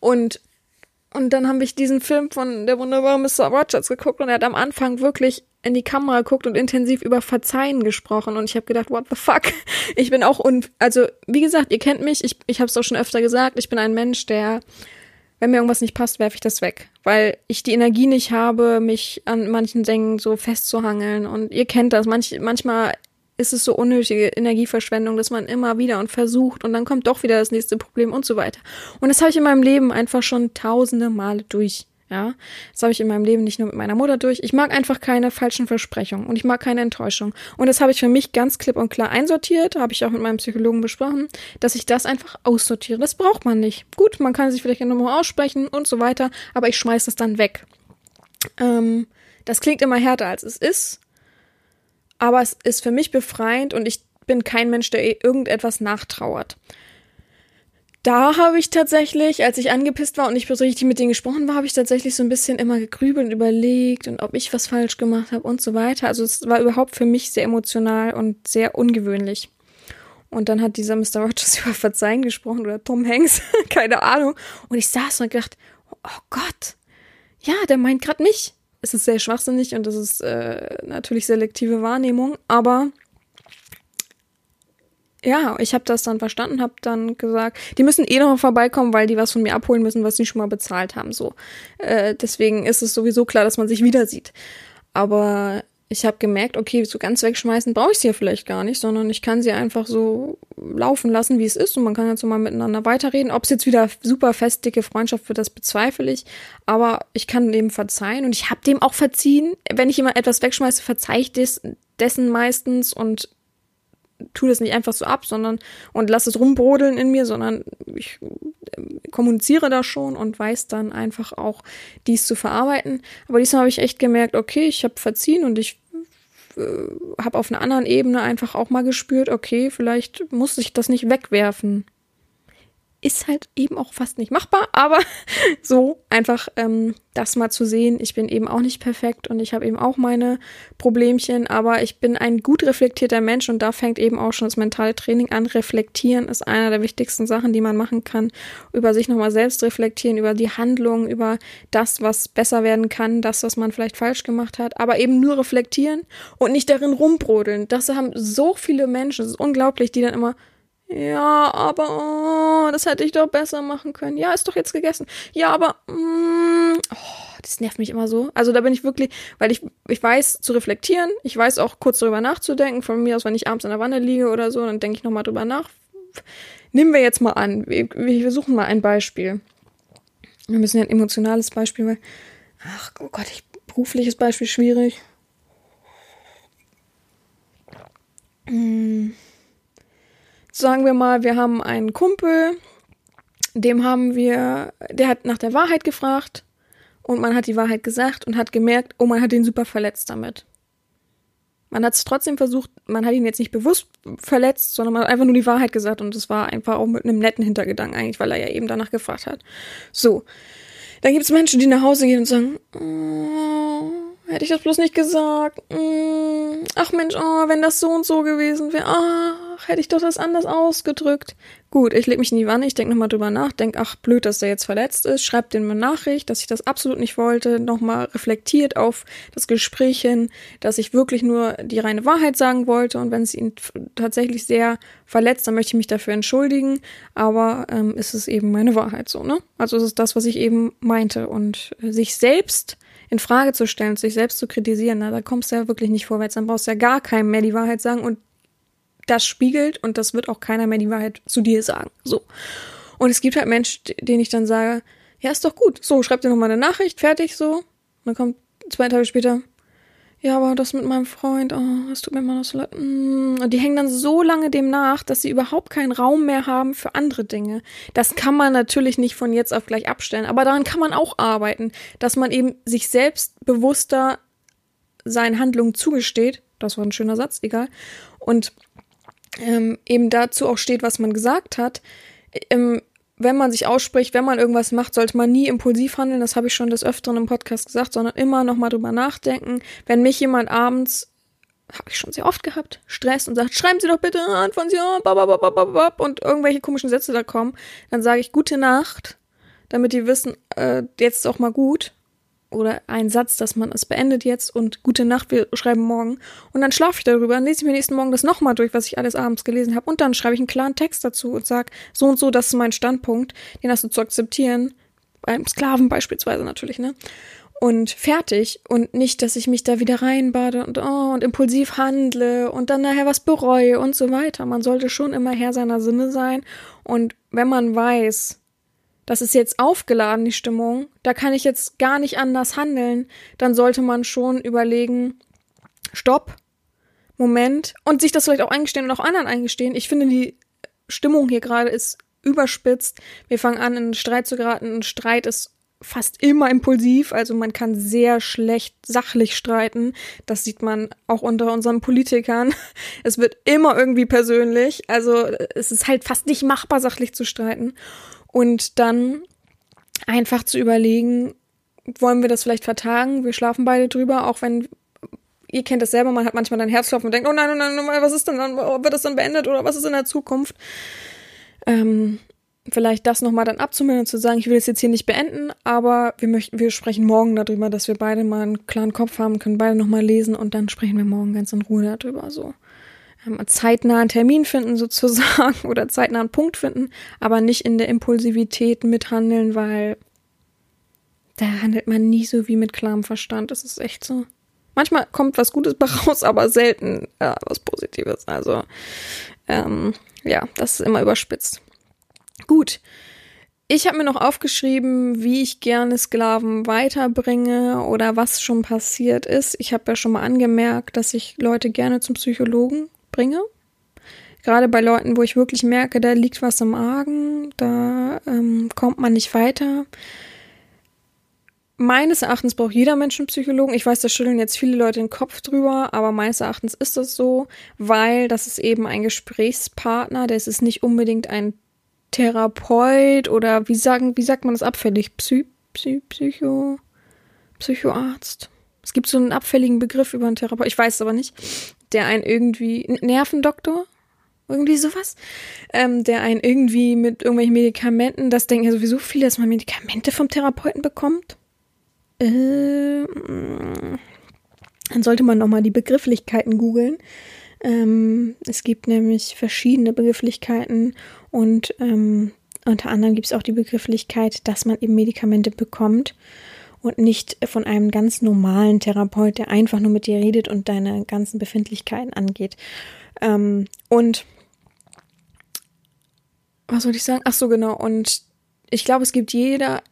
Und und dann habe ich diesen Film von der wunderbare Mr. Rogers geguckt und er hat am Anfang wirklich in die Kamera geguckt und intensiv über Verzeihen gesprochen und ich habe gedacht, what the fuck? Ich bin auch un also wie gesagt, ihr kennt mich, ich ich habe es auch schon öfter gesagt, ich bin ein Mensch, der wenn mir irgendwas nicht passt, werfe ich das weg, weil ich die Energie nicht habe, mich an manchen Dingen so festzuhangeln. Und ihr kennt das, manch, manchmal ist es so unnötige Energieverschwendung, dass man immer wieder und versucht und dann kommt doch wieder das nächste Problem und so weiter. Und das habe ich in meinem Leben einfach schon tausende Male durch. Ja, das habe ich in meinem Leben nicht nur mit meiner Mutter durch. Ich mag einfach keine falschen Versprechungen und ich mag keine Enttäuschung. Und das habe ich für mich ganz klipp und klar einsortiert, habe ich auch mit meinem Psychologen besprochen, dass ich das einfach aussortiere. Das braucht man nicht. Gut, man kann sich vielleicht nochmal aussprechen und so weiter, aber ich schmeiß das dann weg. Ähm, das klingt immer härter als es ist, aber es ist für mich befreiend und ich bin kein Mensch, der irgendetwas nachtrauert da habe ich tatsächlich, als ich angepisst war und nicht so richtig mit denen gesprochen war, habe ich tatsächlich so ein bisschen immer gegrübelt und überlegt und ob ich was falsch gemacht habe und so weiter. Also es war überhaupt für mich sehr emotional und sehr ungewöhnlich. Und dann hat dieser Mr. Rogers über Verzeihen gesprochen oder Tom Hanks, keine Ahnung. Und ich saß und gedacht, oh Gott, ja, der meint gerade mich. Es ist sehr schwachsinnig und das ist äh, natürlich selektive Wahrnehmung, aber ja, ich habe das dann verstanden, habe dann gesagt, die müssen eh noch vorbeikommen, weil die was von mir abholen müssen, was sie schon mal bezahlt haben. So, äh, deswegen ist es sowieso klar, dass man sich wieder sieht. Aber ich habe gemerkt, okay, so ganz wegschmeißen brauche ich sie ja vielleicht gar nicht, sondern ich kann sie einfach so laufen lassen, wie es ist und man kann jetzt so mal miteinander weiterreden. Ob es jetzt wieder super fest dicke Freundschaft wird, das bezweifle ich, aber ich kann dem verzeihen und ich habe dem auch verziehen. Wenn ich immer etwas wegschmeiße, verzeihe ich des, dessen meistens und tue das nicht einfach so ab, sondern und lass es rumbrodeln in mir, sondern ich äh, kommuniziere da schon und weiß dann einfach auch, dies zu verarbeiten. Aber diesmal habe ich echt gemerkt, okay, ich habe verziehen und ich äh, habe auf einer anderen Ebene einfach auch mal gespürt, okay, vielleicht muss ich das nicht wegwerfen. Ist halt eben auch fast nicht machbar, aber so einfach ähm, das mal zu sehen. Ich bin eben auch nicht perfekt und ich habe eben auch meine Problemchen, aber ich bin ein gut reflektierter Mensch und da fängt eben auch schon das mentale Training an. Reflektieren ist einer der wichtigsten Sachen, die man machen kann. Über sich nochmal selbst reflektieren, über die Handlung, über das, was besser werden kann, das, was man vielleicht falsch gemacht hat, aber eben nur reflektieren und nicht darin rumbrodeln. Das haben so viele Menschen, das ist unglaublich, die dann immer ja, aber oh, das hätte ich doch besser machen können. Ja, ist doch jetzt gegessen. Ja, aber mm, oh, das nervt mich immer so. Also da bin ich wirklich, weil ich ich weiß zu reflektieren, ich weiß auch kurz darüber nachzudenken. Von mir aus, wenn ich abends in der Wanne liege oder so, dann denke ich nochmal drüber nach. Nehmen wir jetzt mal an, wir, wir suchen mal ein Beispiel. Wir müssen ja ein emotionales Beispiel, weil ach oh Gott, ich berufliches Beispiel schwierig. Hm sagen wir mal, wir haben einen Kumpel, dem haben wir, der hat nach der Wahrheit gefragt und man hat die Wahrheit gesagt und hat gemerkt, oh, man hat ihn super verletzt damit. Man hat es trotzdem versucht, man hat ihn jetzt nicht bewusst verletzt, sondern man hat einfach nur die Wahrheit gesagt und es war einfach auch mit einem netten Hintergedanken eigentlich, weil er ja eben danach gefragt hat. So. Dann gibt es Menschen, die nach Hause gehen und sagen, oh, hätte ich das bloß nicht gesagt. Mm, ach Mensch, oh, wenn das so und so gewesen wäre. Ach, hätte ich doch das anders ausgedrückt. Gut, ich leg mich in die Wanne, ich denke nochmal drüber nach, denk, ach, blöd, dass der jetzt verletzt ist, schreib dem eine Nachricht, dass ich das absolut nicht wollte, nochmal reflektiert auf das Gespräch hin, dass ich wirklich nur die reine Wahrheit sagen wollte und wenn es ihn tatsächlich sehr verletzt, dann möchte ich mich dafür entschuldigen, aber ähm, ist es eben meine Wahrheit so, ne? Also es ist das, was ich eben meinte und äh, sich selbst in Frage zu stellen, sich selbst zu kritisieren, na, da kommst du ja wirklich nicht vorwärts. Dann brauchst du ja gar keinem mehr die Wahrheit sagen und das spiegelt und das wird auch keiner mehr die Wahrheit zu dir sagen. So. Und es gibt halt Menschen, denen ich dann sage, ja, ist doch gut. So, schreib dir nochmal eine Nachricht, fertig, so. Und dann kommt zwei Tage später, ja, aber das mit meinem Freund, oh, das tut mir immer noch so leid. Mm. Und die hängen dann so lange dem nach, dass sie überhaupt keinen Raum mehr haben für andere Dinge. Das kann man natürlich nicht von jetzt auf gleich abstellen, aber daran kann man auch arbeiten, dass man eben sich selbst bewusster seinen Handlungen zugesteht. Das war ein schöner Satz, egal. Und ähm, eben dazu auch steht, was man gesagt hat. Ähm, wenn man sich ausspricht, wenn man irgendwas macht, sollte man nie impulsiv handeln. Das habe ich schon des Öfteren im Podcast gesagt, sondern immer nochmal drüber nachdenken. Wenn mich jemand abends, habe ich schon sehr oft gehabt, stresst und sagt, schreiben Sie doch bitte an von Sie und irgendwelche komischen Sätze da kommen, dann sage ich gute Nacht, damit die wissen, äh, jetzt ist auch mal gut oder ein Satz, dass man es beendet jetzt und gute Nacht, wir schreiben morgen. Und dann schlafe ich darüber, dann lese ich mir nächsten Morgen das nochmal durch, was ich alles abends gelesen habe. Und dann schreibe ich einen klaren Text dazu und sage, so und so, das ist mein Standpunkt, den hast du zu akzeptieren. Beim Sklaven beispielsweise natürlich, ne? Und fertig. Und nicht, dass ich mich da wieder reinbade und, oh, und impulsiv handle und dann nachher was bereue und so weiter. Man sollte schon immer Herr seiner Sinne sein. Und wenn man weiß, das ist jetzt aufgeladen, die Stimmung, da kann ich jetzt gar nicht anders handeln, dann sollte man schon überlegen, stopp, Moment, und sich das vielleicht auch eingestehen und auch anderen eingestehen. Ich finde, die Stimmung hier gerade ist überspitzt. Wir fangen an, in einen Streit zu geraten. Ein Streit ist fast immer impulsiv, also man kann sehr schlecht sachlich streiten. Das sieht man auch unter unseren Politikern. Es wird immer irgendwie persönlich. Also es ist halt fast nicht machbar, sachlich zu streiten. Und dann einfach zu überlegen, wollen wir das vielleicht vertagen? Wir schlafen beide drüber, auch wenn ihr kennt das selber, man hat manchmal dann Herzklopfen und denkt, oh nein, oh nein, oh nein, was ist denn dann, wird das dann beendet oder was ist in der Zukunft? Ähm, vielleicht das nochmal dann abzumildern und zu sagen, ich will es jetzt hier nicht beenden, aber wir möchten, wir sprechen morgen darüber, dass wir beide mal einen klaren Kopf haben, können beide nochmal lesen und dann sprechen wir morgen ganz in Ruhe darüber, so zeitnah einen Termin finden sozusagen oder zeitnah einen Punkt finden, aber nicht in der Impulsivität mithandeln, weil da handelt man nie so wie mit klarem Verstand. Das ist echt so. Manchmal kommt was Gutes bei raus, aber selten ja, was Positives. Also ähm, ja, das ist immer überspitzt. Gut. Ich habe mir noch aufgeschrieben, wie ich gerne Sklaven weiterbringe oder was schon passiert ist. Ich habe ja schon mal angemerkt, dass ich Leute gerne zum Psychologen bringe. Gerade bei Leuten, wo ich wirklich merke, da liegt was im Argen, da ähm, kommt man nicht weiter. Meines Erachtens braucht jeder Mensch einen Psychologen. Ich weiß, da schütteln jetzt viele Leute den Kopf drüber, aber meines Erachtens ist das so, weil das ist eben ein Gesprächspartner, das ist nicht unbedingt ein Therapeut oder wie sagen, wie sagt man das abfällig? Psy, Psy, Psycho, Psychoarzt. Es gibt so einen abfälligen Begriff über einen Therapeut, ich weiß es aber nicht, der einen irgendwie, Nervendoktor? Irgendwie sowas, ähm, der einen irgendwie mit irgendwelchen Medikamenten, das denken ja sowieso viele, dass man Medikamente vom Therapeuten bekommt. Äh, dann sollte man nochmal die Begrifflichkeiten googeln. Ähm, es gibt nämlich verschiedene Begrifflichkeiten und ähm, unter anderem gibt es auch die Begrifflichkeit, dass man eben Medikamente bekommt und nicht von einem ganz normalen Therapeut, der einfach nur mit dir redet und deine ganzen Befindlichkeiten angeht. Ähm, und was soll ich sagen? Ach so, genau. Und ich glaube, es gibt jeder,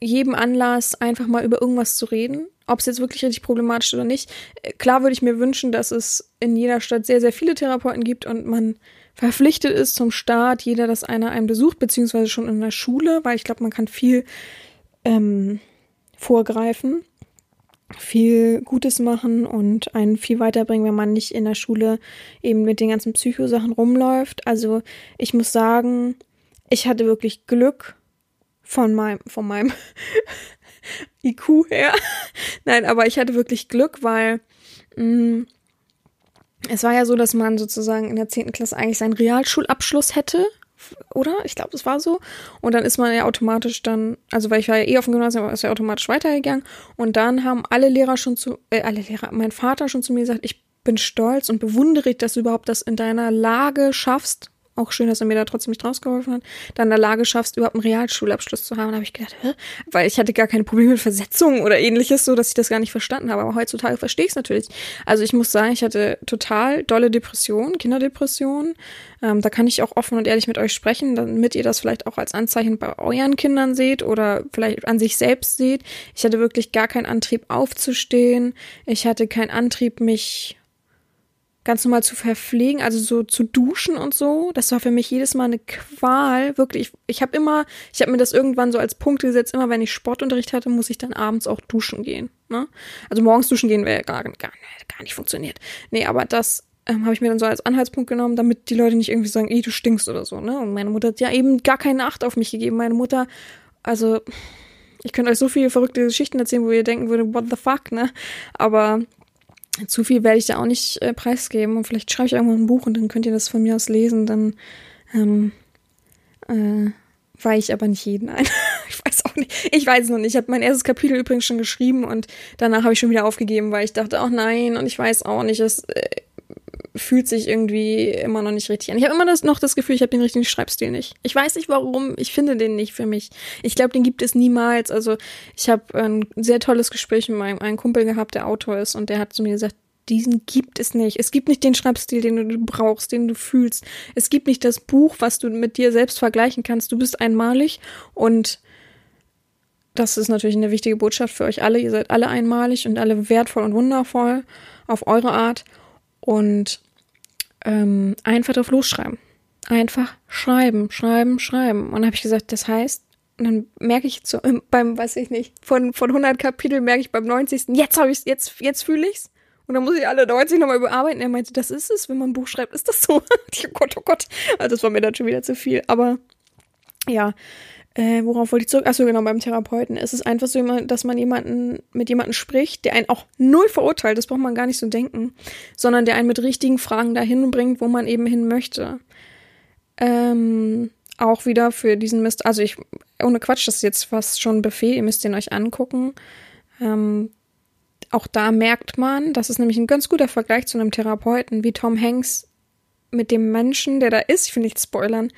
jedem Anlass, einfach mal über irgendwas zu reden. Ob es jetzt wirklich richtig problematisch ist oder nicht. Äh, Klar würde ich mir wünschen, dass es in jeder Stadt sehr, sehr viele Therapeuten gibt und man verpflichtet ist zum Start, jeder, dass einer einen besucht, beziehungsweise schon in der Schule, weil ich glaube, man kann viel ähm, vorgreifen, viel Gutes machen und einen viel weiterbringen, wenn man nicht in der Schule eben mit den ganzen Psychosachen rumläuft. Also ich muss sagen, ich hatte wirklich Glück von meinem, von meinem IQ her. Nein, aber ich hatte wirklich Glück, weil mh, es war ja so, dass man sozusagen in der 10. Klasse eigentlich seinen Realschulabschluss hätte, oder? Ich glaube, das war so. Und dann ist man ja automatisch dann, also weil ich war ja eh auf dem Gymnasium, ist ja automatisch weitergegangen. Und dann haben alle Lehrer schon zu, äh, alle Lehrer, mein Vater schon zu mir gesagt, ich bin stolz und bewundere dich, dass du überhaupt das in deiner Lage schaffst. Auch schön, dass er mir da trotzdem nicht rausgeholfen hat, dann in der Lage schaffst, überhaupt einen Realschulabschluss zu haben. Da habe ich gedacht, hä? weil ich hatte gar keine Probleme mit Versetzungen oder ähnliches, so dass ich das gar nicht verstanden habe. Aber heutzutage verstehe ich es natürlich. Also ich muss sagen, ich hatte total dolle Depressionen, Kinderdepressionen. Ähm, da kann ich auch offen und ehrlich mit euch sprechen, damit ihr das vielleicht auch als Anzeichen bei euren Kindern seht oder vielleicht an sich selbst seht. Ich hatte wirklich gar keinen Antrieb aufzustehen. Ich hatte keinen Antrieb, mich ganz normal zu verpflegen, also so zu duschen und so. Das war für mich jedes Mal eine Qual. Wirklich, ich, ich habe immer, ich habe mir das irgendwann so als Punkt gesetzt, immer wenn ich Sportunterricht hatte, muss ich dann abends auch duschen gehen. Ne? Also morgens duschen gehen wäre gar, gar, gar nicht funktioniert. Nee, aber das ähm, habe ich mir dann so als Anhaltspunkt genommen, damit die Leute nicht irgendwie sagen, ey, du stinkst oder so. Ne? Und meine Mutter hat ja eben gar keine Acht auf mich gegeben. Meine Mutter, also ich könnte euch so viele verrückte Geschichten erzählen, wo ihr denken würdet, what the fuck, ne? Aber zu viel werde ich da auch nicht äh, preisgeben und vielleicht schreibe ich irgendwann ein Buch und dann könnt ihr das von mir aus lesen, dann ähm, äh, weihe ich aber nicht jeden ein. ich weiß auch nicht. Ich weiß es noch nicht. Ich habe mein erstes Kapitel übrigens schon geschrieben und danach habe ich schon wieder aufgegeben, weil ich dachte, ach nein, und ich weiß auch nicht, es äh, fühlt sich irgendwie immer noch nicht richtig an. Ich habe immer das, noch das Gefühl, ich habe den richtigen Schreibstil nicht. Ich weiß nicht warum, ich finde den nicht für mich. Ich glaube, den gibt es niemals. Also ich habe ein sehr tolles Gespräch mit meinem einen Kumpel gehabt, der Autor ist, und der hat zu mir gesagt, diesen gibt es nicht. Es gibt nicht den Schreibstil, den du brauchst, den du fühlst. Es gibt nicht das Buch, was du mit dir selbst vergleichen kannst. Du bist einmalig und das ist natürlich eine wichtige Botschaft für euch alle. Ihr seid alle einmalig und alle wertvoll und wundervoll auf eure Art. Und ähm, einfach drauf losschreiben. Einfach schreiben, schreiben, schreiben. Und dann habe ich gesagt, das heißt, und dann merke ich so, beim, weiß ich nicht, von, von 100 Kapiteln merke ich beim 90. Jetzt habe ich jetzt, jetzt fühle ich's. Und dann muss ich alle 90 nochmal überarbeiten. Er meinte, das ist es, wenn man ein Buch schreibt, ist das so? oh Gott, oh Gott. Also das war mir dann schon wieder zu viel. Aber ja, äh, worauf wollte ich zurück? Achso, genau, beim Therapeuten. Es ist einfach so, dass man jemanden mit jemandem spricht, der einen auch null verurteilt, das braucht man gar nicht so denken, sondern der einen mit richtigen Fragen dahin bringt, wo man eben hin möchte. Ähm, auch wieder für diesen Mist, also ich, ohne Quatsch, das ist jetzt fast schon ein Befehl, ihr müsst den euch angucken. Ähm, auch da merkt man, das ist nämlich ein ganz guter Vergleich zu einem Therapeuten, wie Tom Hanks mit dem Menschen, der da ist, ich will nicht spoilern,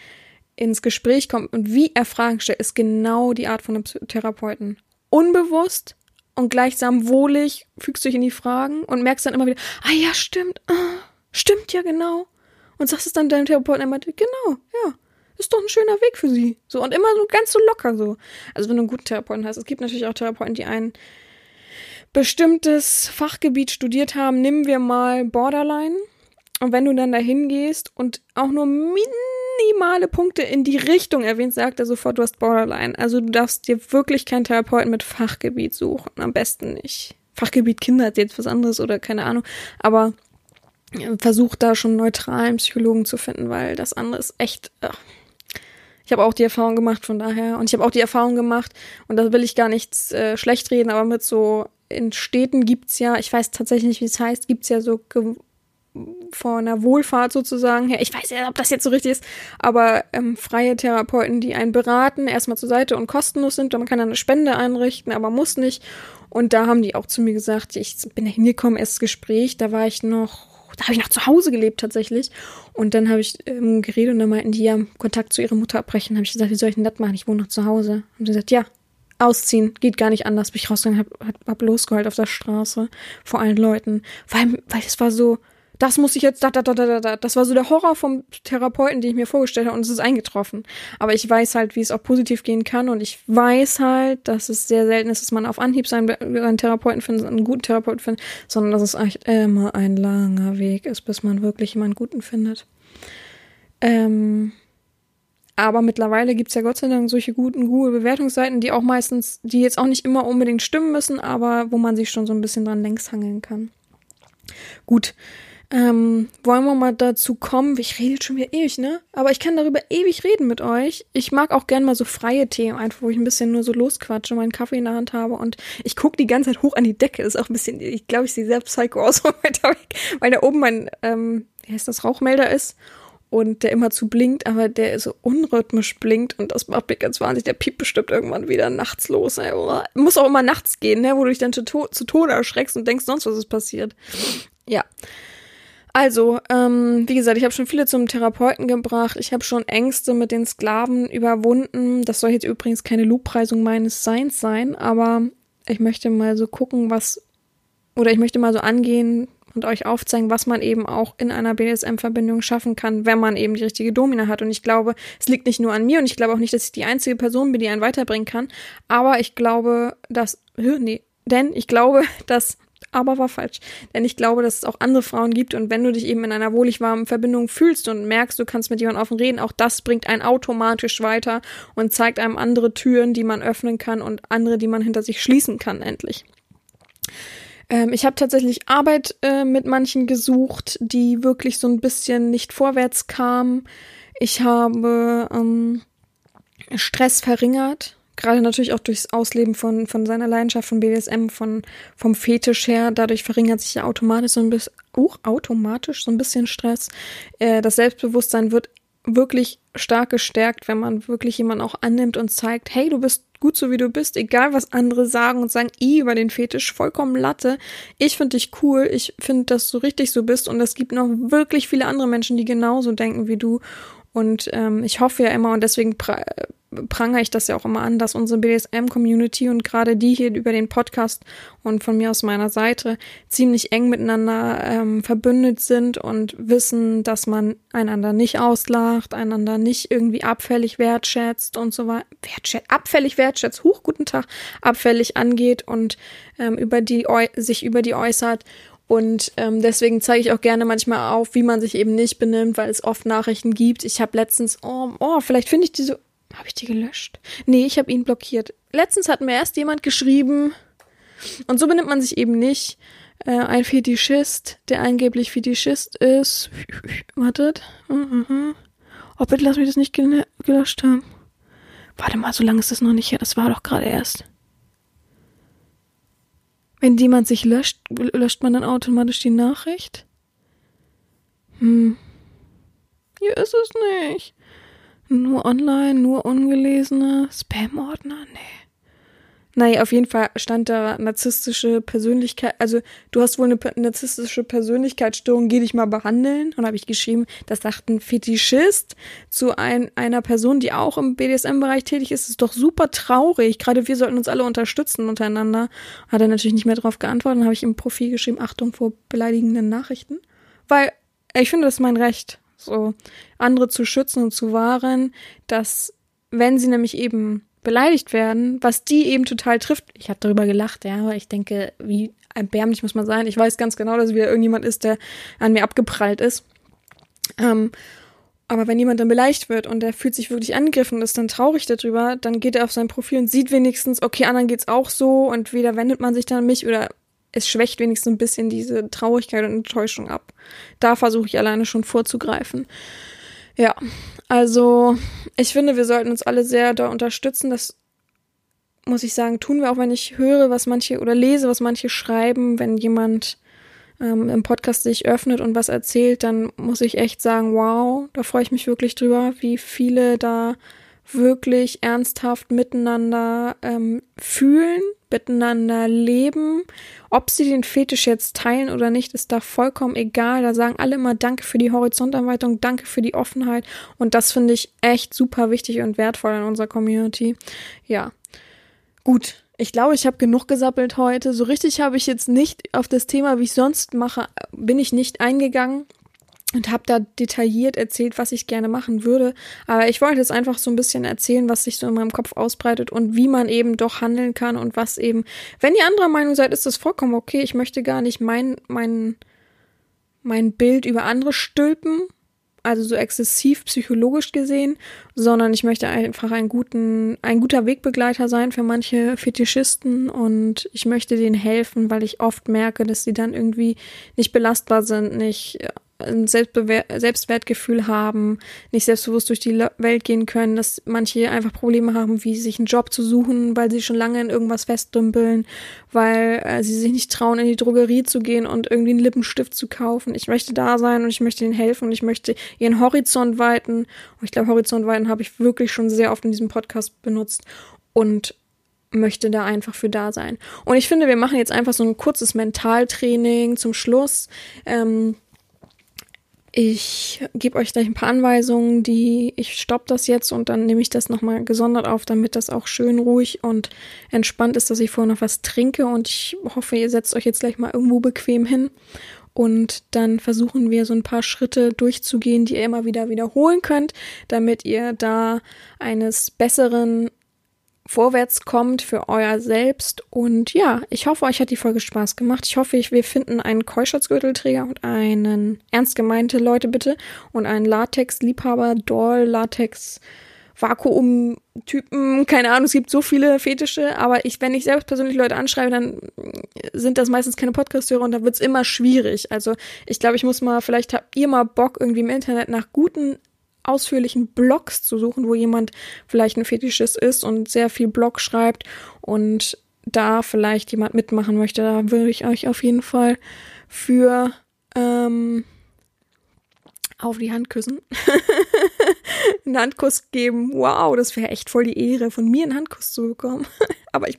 ins Gespräch kommt und wie er Fragen stellt, ist genau die Art von einem Therapeuten. Unbewusst und gleichsam wohlig fügst du dich in die Fragen und merkst dann immer wieder, ah ja, stimmt, ah, stimmt ja genau. Und sagst es dann deinem Therapeuten einmal, genau, ja, ist doch ein schöner Weg für sie. So, und immer so ganz so locker so. Also wenn du einen guten Therapeuten hast. Es gibt natürlich auch Therapeuten, die ein bestimmtes Fachgebiet studiert haben. Nehmen wir mal Borderline. Und wenn du dann dahin gehst und auch nur minimale Punkte in die Richtung erwähnst, sagt er sofort, du hast Borderline. Also du darfst dir wirklich keinen Therapeuten mit Fachgebiet suchen. Am besten nicht. Fachgebiet Kinder ist jetzt was anderes oder keine Ahnung. Aber versuch da schon neutralen Psychologen zu finden, weil das andere ist echt. Ach. Ich habe auch die Erfahrung gemacht, von daher. Und ich habe auch die Erfahrung gemacht, und da will ich gar nichts äh, schlecht reden, aber mit so in Städten gibt's ja, ich weiß tatsächlich nicht, wie es heißt, gibt's ja so von der Wohlfahrt sozusagen her. Ich weiß ja, ob das jetzt so richtig ist, aber ähm, freie Therapeuten, die einen beraten, erstmal zur Seite und kostenlos sind. Man kann dann eine Spende einrichten, aber muss nicht. Und da haben die auch zu mir gesagt, ich bin da hingekommen, erstes Gespräch, da war ich noch, da habe ich noch zu Hause gelebt tatsächlich. Und dann habe ich ähm, geredet und dann meinten die ja, Kontakt zu ihrer Mutter abbrechen. habe ich gesagt, wie soll ich denn das machen? Ich wohne noch zu Hause. Und sie gesagt, ja, ausziehen, geht gar nicht anders. Bin ich rausgegangen, hab, hab, hab losgeheult auf der Straße vor allen Leuten. Weil, weil es war so, das muss ich jetzt, da, da, da, da, da. Das war so der Horror vom Therapeuten, den ich mir vorgestellt habe und es ist eingetroffen. Aber ich weiß halt, wie es auch positiv gehen kann und ich weiß halt, dass es sehr selten ist, dass man auf Anhieb seinen, seinen Therapeuten findet, einen guten Therapeuten findet, sondern dass es echt immer ein langer Weg ist, bis man wirklich jemanden guten findet. Ähm, aber mittlerweile gibt's ja Gott sei Dank solche guten Google-Bewertungsseiten, die auch meistens, die jetzt auch nicht immer unbedingt stimmen müssen, aber wo man sich schon so ein bisschen dran längs hangeln kann. Gut, ähm, wollen wir mal dazu kommen? Ich rede schon wieder ewig, ne? Aber ich kann darüber ewig reden mit euch. Ich mag auch gern mal so freie Themen, einfach wo ich ein bisschen nur so losquatsche, meinen Kaffee in der Hand habe und ich gucke die ganze Zeit hoch an die Decke. ist auch ein bisschen, ich glaube, ich sehe sehr psycho aus, weil da oben mein, ähm, wie heißt das, Rauchmelder ist und der immer zu blinkt, aber der so unrhythmisch blinkt und das macht mich ganz wahnsinnig. Der piept bestimmt irgendwann wieder nachts los. Ey. Muss auch immer nachts gehen, ne? wo du dich dann zu, to zu Tode erschreckst und denkst, sonst was ist passiert. Ja. Also, ähm, wie gesagt, ich habe schon viele zum Therapeuten gebracht. Ich habe schon Ängste mit den Sklaven überwunden. Das soll jetzt übrigens keine Lobpreisung meines Seins sein, aber ich möchte mal so gucken, was oder ich möchte mal so angehen und euch aufzeigen, was man eben auch in einer BDSM-Verbindung schaffen kann, wenn man eben die richtige Domina hat. Und ich glaube, es liegt nicht nur an mir und ich glaube auch nicht, dass ich die einzige Person bin, die einen weiterbringen kann. Aber ich glaube, dass, nee, denn ich glaube, dass aber war falsch. Denn ich glaube, dass es auch andere Frauen gibt und wenn du dich eben in einer wohlig warmen Verbindung fühlst und merkst, du kannst mit jemandem offen reden, auch das bringt einen automatisch weiter und zeigt einem andere Türen, die man öffnen kann und andere, die man hinter sich schließen kann, endlich. Ähm, ich habe tatsächlich Arbeit äh, mit manchen gesucht, die wirklich so ein bisschen nicht vorwärts kamen. Ich habe ähm, Stress verringert gerade natürlich auch durchs Ausleben von, von seiner Leidenschaft von BDSM, von, vom Fetisch her, dadurch verringert sich ja automatisch so ein bisschen, uh, automatisch so ein bisschen Stress. Äh, das Selbstbewusstsein wird wirklich stark gestärkt, wenn man wirklich jemanden auch annimmt und zeigt, hey, du bist gut so wie du bist, egal was andere sagen und sagen i über den Fetisch, vollkommen Latte. Ich finde dich cool, ich finde, dass du richtig so bist und es gibt noch wirklich viele andere Menschen, die genauso denken wie du und ähm, ich hoffe ja immer und deswegen prangere ich das ja auch immer an, dass unsere BDSM-Community und gerade die hier über den Podcast und von mir aus meiner Seite ziemlich eng miteinander ähm, verbündet sind und wissen, dass man einander nicht auslacht, einander nicht irgendwie abfällig wertschätzt und so weiter. Wertschätzt, abfällig wertschätzt, huch, guten Tag, abfällig angeht und ähm, über die sich über die äußert und ähm, deswegen zeige ich auch gerne manchmal auf, wie man sich eben nicht benimmt, weil es oft Nachrichten gibt. Ich habe letztens, oh, oh, vielleicht finde ich diese. Habe ich die gelöscht? Nee, ich habe ihn blockiert. Letztens hat mir erst jemand geschrieben, und so benimmt man sich eben nicht. Äh, ein Fetischist, der angeblich Fetischist ist. Wartet. Mhm. Oh, bitte lass mich das nicht gelöscht haben. Warte mal, so lange ist das noch nicht her. Das war doch gerade erst. Wenn jemand sich löscht, löscht man dann automatisch die Nachricht? Hm. Hier ist es nicht. Nur online, nur ungelesene Spam-Ordner? Nee. Naja, auf jeden Fall stand da narzisstische Persönlichkeit, also du hast wohl eine narzisstische Persönlichkeitsstörung, geh dich mal behandeln. Und habe ich geschrieben, das sagt ein Fetischist zu ein, einer Person, die auch im BDSM-Bereich tätig ist, ist doch super traurig. Gerade wir sollten uns alle unterstützen untereinander. Hat er natürlich nicht mehr darauf geantwortet. Dann habe ich im Profil geschrieben, Achtung vor beleidigenden Nachrichten. Weil ich finde, das ist mein Recht, so andere zu schützen und zu wahren, dass wenn sie nämlich eben beleidigt werden, was die eben total trifft. Ich habe darüber gelacht, ja, aber ich denke, wie erbärmlich muss man sein. Ich weiß ganz genau, dass wieder irgendjemand ist, der an mir abgeprallt ist. Ähm, aber wenn jemand dann beleidigt wird und der fühlt sich wirklich angegriffen und ist dann traurig darüber, dann geht er auf sein Profil und sieht wenigstens, okay, anderen geht's auch so und weder wendet man sich dann an mich oder es schwächt wenigstens ein bisschen diese Traurigkeit und Enttäuschung ab. Da versuche ich alleine schon vorzugreifen. Ja, also ich finde, wir sollten uns alle sehr da unterstützen. Das muss ich sagen, tun wir auch, wenn ich höre, was manche oder lese, was manche schreiben, wenn jemand ähm, im Podcast sich öffnet und was erzählt, dann muss ich echt sagen, wow, da freue ich mich wirklich drüber, wie viele da wirklich ernsthaft miteinander ähm, fühlen, miteinander leben. Ob sie den Fetisch jetzt teilen oder nicht, ist da vollkommen egal. Da sagen alle immer Danke für die Horizonterweiterung, Danke für die Offenheit. Und das finde ich echt super wichtig und wertvoll in unserer Community. Ja. Gut, ich glaube, ich habe genug gesappelt heute. So richtig habe ich jetzt nicht auf das Thema, wie ich sonst mache, bin ich nicht eingegangen und habe da detailliert erzählt, was ich gerne machen würde. Aber ich wollte jetzt einfach so ein bisschen erzählen, was sich so in meinem Kopf ausbreitet und wie man eben doch handeln kann und was eben, wenn ihr anderer Meinung seid, ist das vollkommen okay. Ich möchte gar nicht mein, mein, mein Bild über andere stülpen, also so exzessiv psychologisch gesehen, sondern ich möchte einfach einen guten, ein guter Wegbegleiter sein für manche Fetischisten und ich möchte denen helfen, weil ich oft merke, dass sie dann irgendwie nicht belastbar sind, nicht ein Selbstbewer Selbstwertgefühl haben, nicht selbstbewusst durch die Welt gehen können, dass manche einfach Probleme haben, wie sich einen Job zu suchen, weil sie schon lange in irgendwas festdümpeln, weil äh, sie sich nicht trauen, in die Drogerie zu gehen und irgendwie einen Lippenstift zu kaufen. Ich möchte da sein und ich möchte ihnen helfen und ich möchte ihren Horizont weiten. Und ich glaube, Horizont weiten habe ich wirklich schon sehr oft in diesem Podcast benutzt und möchte da einfach für da sein. Und ich finde, wir machen jetzt einfach so ein kurzes Mentaltraining zum Schluss. Ähm, ich gebe euch gleich ein paar Anweisungen, die ich stopp das jetzt und dann nehme ich das nochmal gesondert auf, damit das auch schön ruhig und entspannt ist, dass ich vorher noch was trinke. Und ich hoffe, ihr setzt euch jetzt gleich mal irgendwo bequem hin. Und dann versuchen wir so ein paar Schritte durchzugehen, die ihr immer wieder wiederholen könnt, damit ihr da eines besseren vorwärts kommt für euer Selbst. Und ja, ich hoffe, euch hat die Folge Spaß gemacht. Ich hoffe, wir finden einen Keuschatzgürtelträger und einen ernst gemeinte Leute bitte und einen Latex-Liebhaber, Doll, Latex. Vakuum-Typen, keine Ahnung, es gibt so viele Fetische, aber ich, wenn ich selbst persönlich Leute anschreibe, dann sind das meistens keine Podcast-Hörer und da wird's immer schwierig. Also ich glaube, ich muss mal, vielleicht habt ihr mal Bock, irgendwie im Internet nach guten ausführlichen Blogs zu suchen, wo jemand vielleicht ein Fetischist ist und sehr viel Blog schreibt und da vielleicht jemand mitmachen möchte, da würde ich euch auf jeden Fall für ähm, auf die Hand küssen. einen Handkuss geben. Wow, das wäre echt voll die Ehre, von mir einen Handkuss zu bekommen. Aber ich,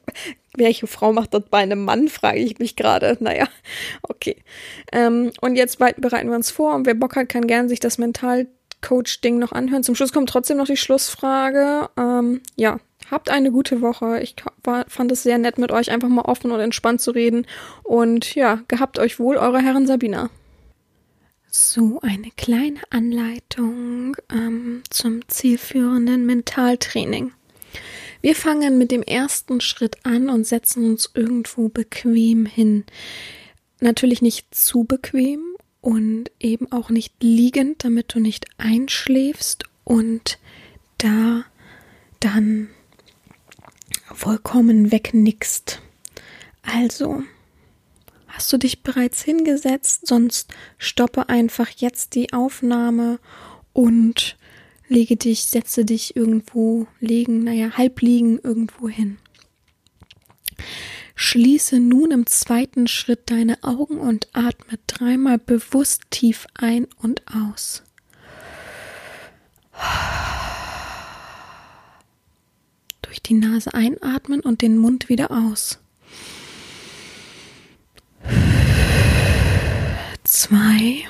welche Frau macht das bei einem Mann, frage ich mich gerade. Naja, okay. Ähm, und jetzt bereiten wir uns vor und wer Bock hat, kann gern sich das mental Coach-Ding noch anhören. Zum Schluss kommt trotzdem noch die Schlussfrage. Ähm, ja, habt eine gute Woche. Ich war, fand es sehr nett, mit euch einfach mal offen und entspannt zu reden. Und ja, gehabt euch wohl, eure Herren Sabina. So, eine kleine Anleitung ähm, zum zielführenden Mentaltraining. Wir fangen mit dem ersten Schritt an und setzen uns irgendwo bequem hin. Natürlich nicht zu bequem, und eben auch nicht liegend, damit du nicht einschläfst und da dann vollkommen wegnickst. Also, hast du dich bereits hingesetzt, sonst stoppe einfach jetzt die Aufnahme und lege dich, setze dich irgendwo liegen, naja, halb liegen irgendwo hin. Schließe nun im zweiten Schritt deine Augen und atme dreimal bewusst tief ein und aus. Durch die Nase einatmen und den Mund wieder aus. Zwei.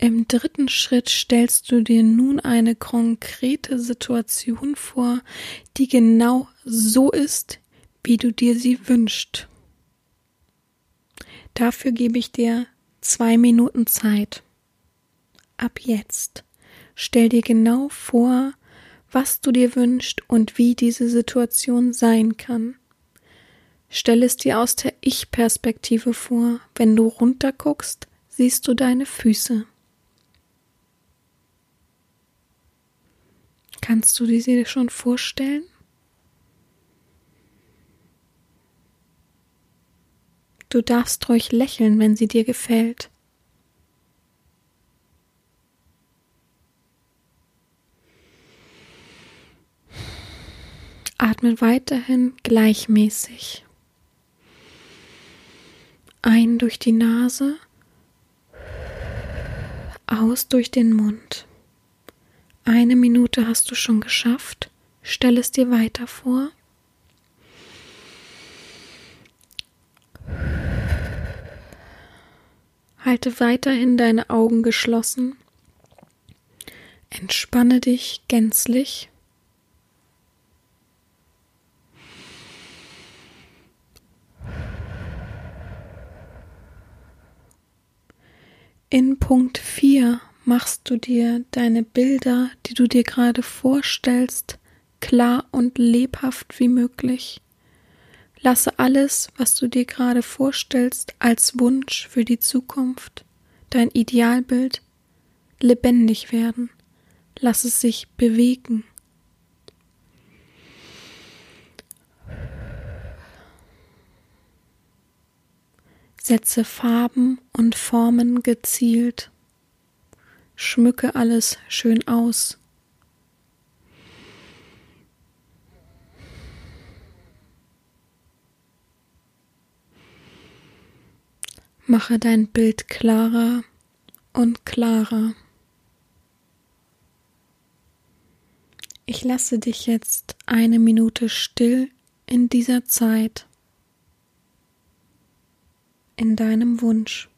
Im dritten Schritt stellst du dir nun eine konkrete Situation vor, die genau so ist, wie du dir sie wünschst. Dafür gebe ich dir zwei Minuten Zeit. Ab jetzt stell dir genau vor, was du dir wünschst und wie diese Situation sein kann. Stell es dir aus der Ich-Perspektive vor. Wenn du runterguckst, siehst du deine Füße. Kannst du dir schon vorstellen? Du darfst ruhig lächeln, wenn sie dir gefällt. Atme weiterhin gleichmäßig. Ein durch die Nase, aus durch den Mund. Eine Minute hast du schon geschafft. Stell es dir weiter vor. Halte weiterhin deine Augen geschlossen. Entspanne dich gänzlich. In Punkt 4 machst du dir deine Bilder, die du dir gerade vorstellst, klar und lebhaft wie möglich. Lasse alles, was du dir gerade vorstellst, als Wunsch für die Zukunft, dein Idealbild, lebendig werden. Lass es sich bewegen. Setze Farben und Formen gezielt. Schmücke alles schön aus. Mache dein Bild klarer und klarer. Ich lasse dich jetzt eine Minute still in dieser Zeit in deinem Wunsch.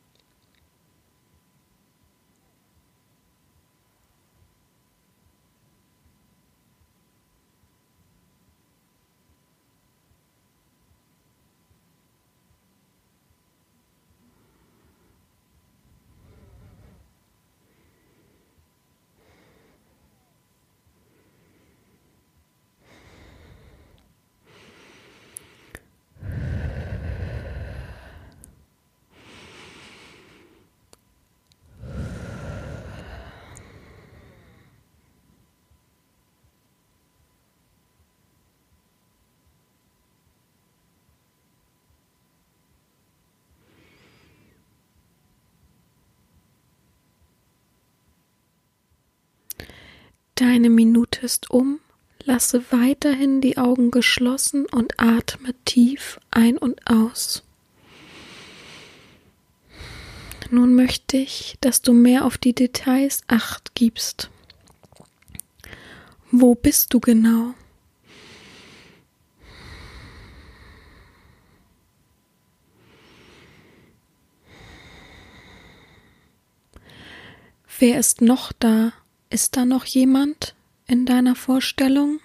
Deine Minute ist um, lasse weiterhin die Augen geschlossen und atme tief ein und aus. Nun möchte ich, dass du mehr auf die Details acht gibst. Wo bist du genau? Wer ist noch da? Ist da noch jemand in deiner Vorstellung?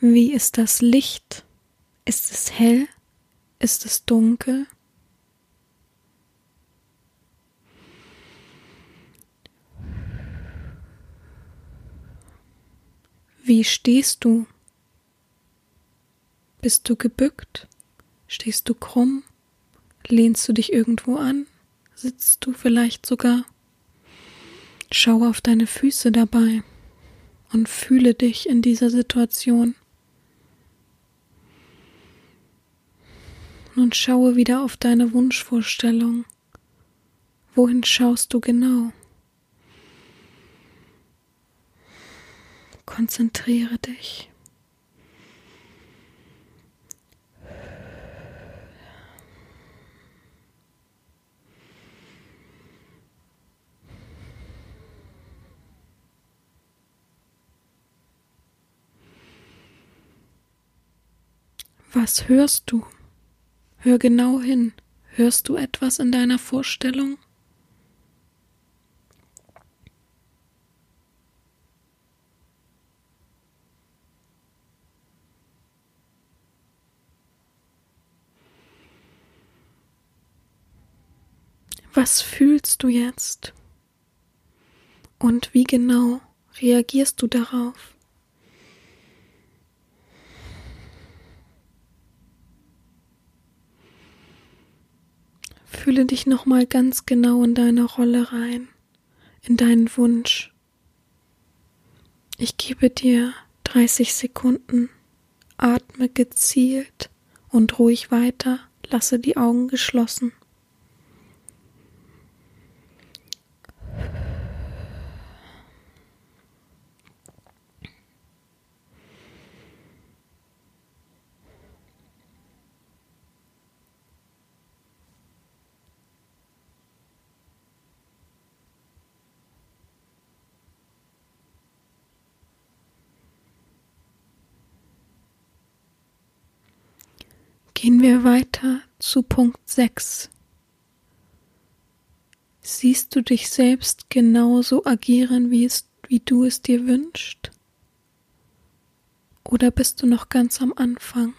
Wie ist das Licht? Ist es hell? Ist es dunkel? Wie stehst du? Bist du gebückt? Stehst du krumm? Lehnst du dich irgendwo an? Sitzt du vielleicht sogar? Schau auf deine Füße dabei und fühle dich in dieser Situation. Nun schaue wieder auf deine Wunschvorstellung. Wohin schaust du genau? Konzentriere dich. Was hörst du? Hör genau hin. Hörst du etwas in deiner Vorstellung? Was fühlst du jetzt? Und wie genau reagierst du darauf? Fühle dich nochmal ganz genau in deine Rolle rein, in deinen Wunsch. Ich gebe dir 30 Sekunden, atme gezielt und ruhig weiter, lasse die Augen geschlossen. Gehen wir weiter zu Punkt 6. Siehst du dich selbst genauso agieren, wie, es, wie du es dir wünschst? Oder bist du noch ganz am Anfang?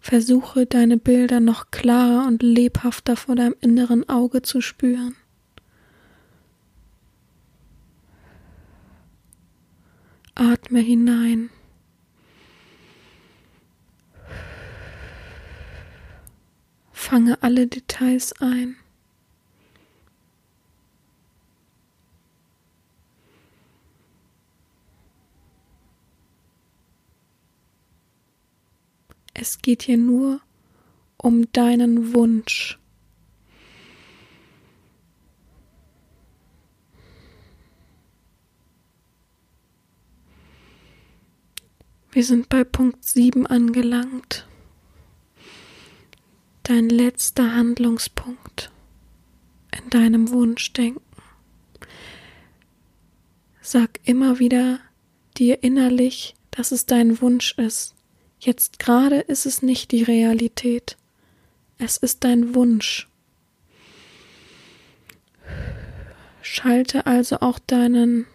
Versuche deine Bilder noch klarer und lebhafter vor deinem inneren Auge zu spüren. Atme hinein. Fange alle Details ein. Es geht hier nur um deinen Wunsch. Wir sind bei Punkt 7 angelangt dein letzter Handlungspunkt in deinem Wunschdenken. Sag immer wieder dir innerlich, dass es dein Wunsch ist. Jetzt gerade ist es nicht die Realität. Es ist dein Wunsch. Schalte also auch deinen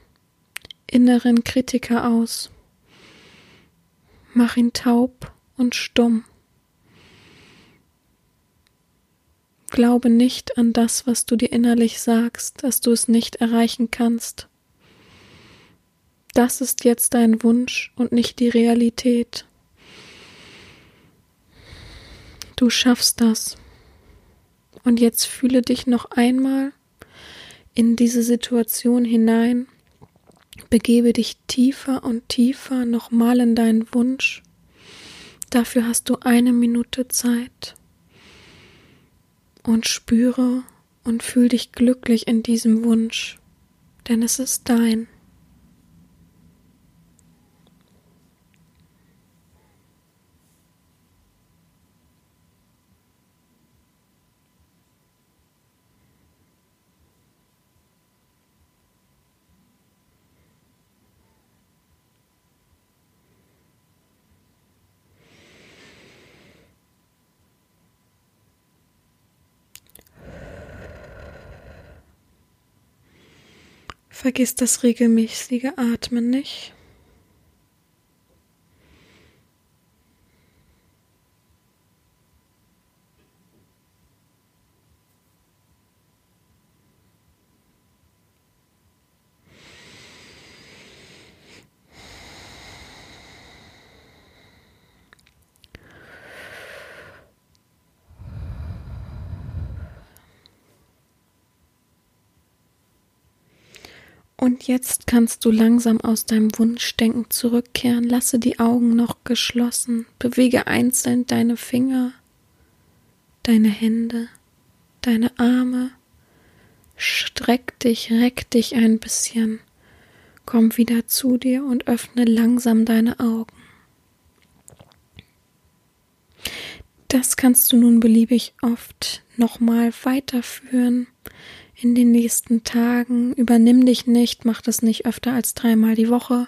inneren Kritiker aus. Mach ihn taub und stumm. Glaube nicht an das, was du dir innerlich sagst, dass du es nicht erreichen kannst. Das ist jetzt dein Wunsch und nicht die Realität. Du schaffst das. Und jetzt fühle dich noch einmal in diese Situation hinein. Begebe dich tiefer und tiefer nochmal in deinen Wunsch. Dafür hast du eine Minute Zeit und spüre und fühl dich glücklich in diesem Wunsch, denn es ist dein. Vergiss das regelmäßige Atmen nicht. Und jetzt kannst du langsam aus deinem Wunschdenken zurückkehren. Lasse die Augen noch geschlossen. Bewege einzeln deine Finger, deine Hände, deine Arme. Streck dich, reck dich ein bisschen. Komm wieder zu dir und öffne langsam deine Augen. Das kannst du nun beliebig oft nochmal weiterführen in den nächsten Tagen. Übernimm dich nicht, mach das nicht öfter als dreimal die Woche.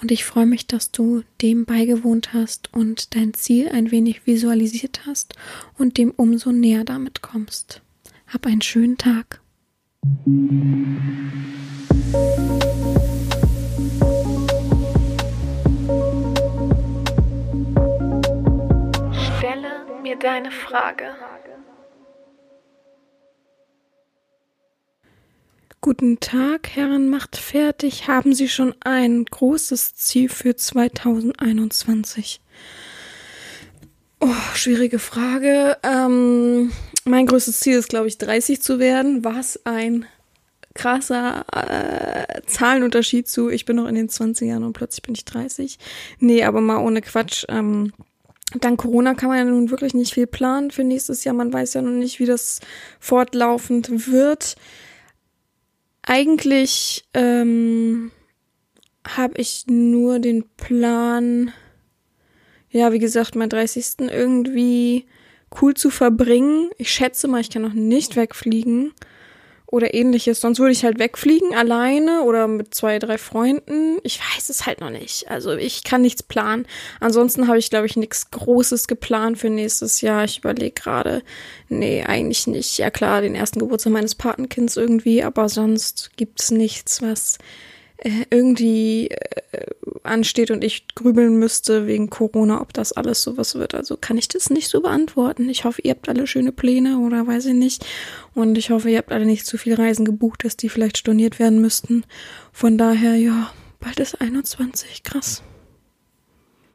Und ich freue mich, dass du dem beigewohnt hast und dein Ziel ein wenig visualisiert hast und dem umso näher damit kommst. Hab einen schönen Tag. Stelle mir deine Frage. Guten Tag, Herren, macht fertig. Haben Sie schon ein großes Ziel für 2021? Oh, schwierige Frage. Ähm, mein größtes Ziel ist, glaube ich, 30 zu werden, was ein krasser äh, Zahlenunterschied zu, ich bin noch in den 20ern und plötzlich bin ich 30. Nee, aber mal ohne Quatsch. Ähm, Dank Corona kann man ja nun wirklich nicht viel planen für nächstes Jahr. Man weiß ja noch nicht, wie das fortlaufend wird. Eigentlich ähm, habe ich nur den Plan, ja, wie gesagt, mein 30. irgendwie cool zu verbringen. Ich schätze mal, ich kann noch nicht wegfliegen oder ähnliches. Sonst würde ich halt wegfliegen alleine oder mit zwei, drei Freunden. Ich weiß es halt noch nicht. Also ich kann nichts planen. Ansonsten habe ich, glaube ich, nichts Großes geplant für nächstes Jahr. Ich überlege gerade, nee, eigentlich nicht. Ja klar, den ersten Geburtstag meines Patenkinds irgendwie, aber sonst gibt's nichts, was irgendwie äh, ansteht und ich grübeln müsste wegen Corona, ob das alles sowas wird. Also kann ich das nicht so beantworten. Ich hoffe, ihr habt alle schöne Pläne oder weiß ich nicht. Und ich hoffe, ihr habt alle nicht zu viel Reisen gebucht, dass die vielleicht storniert werden müssten. Von daher, ja, bald ist 21. Krass.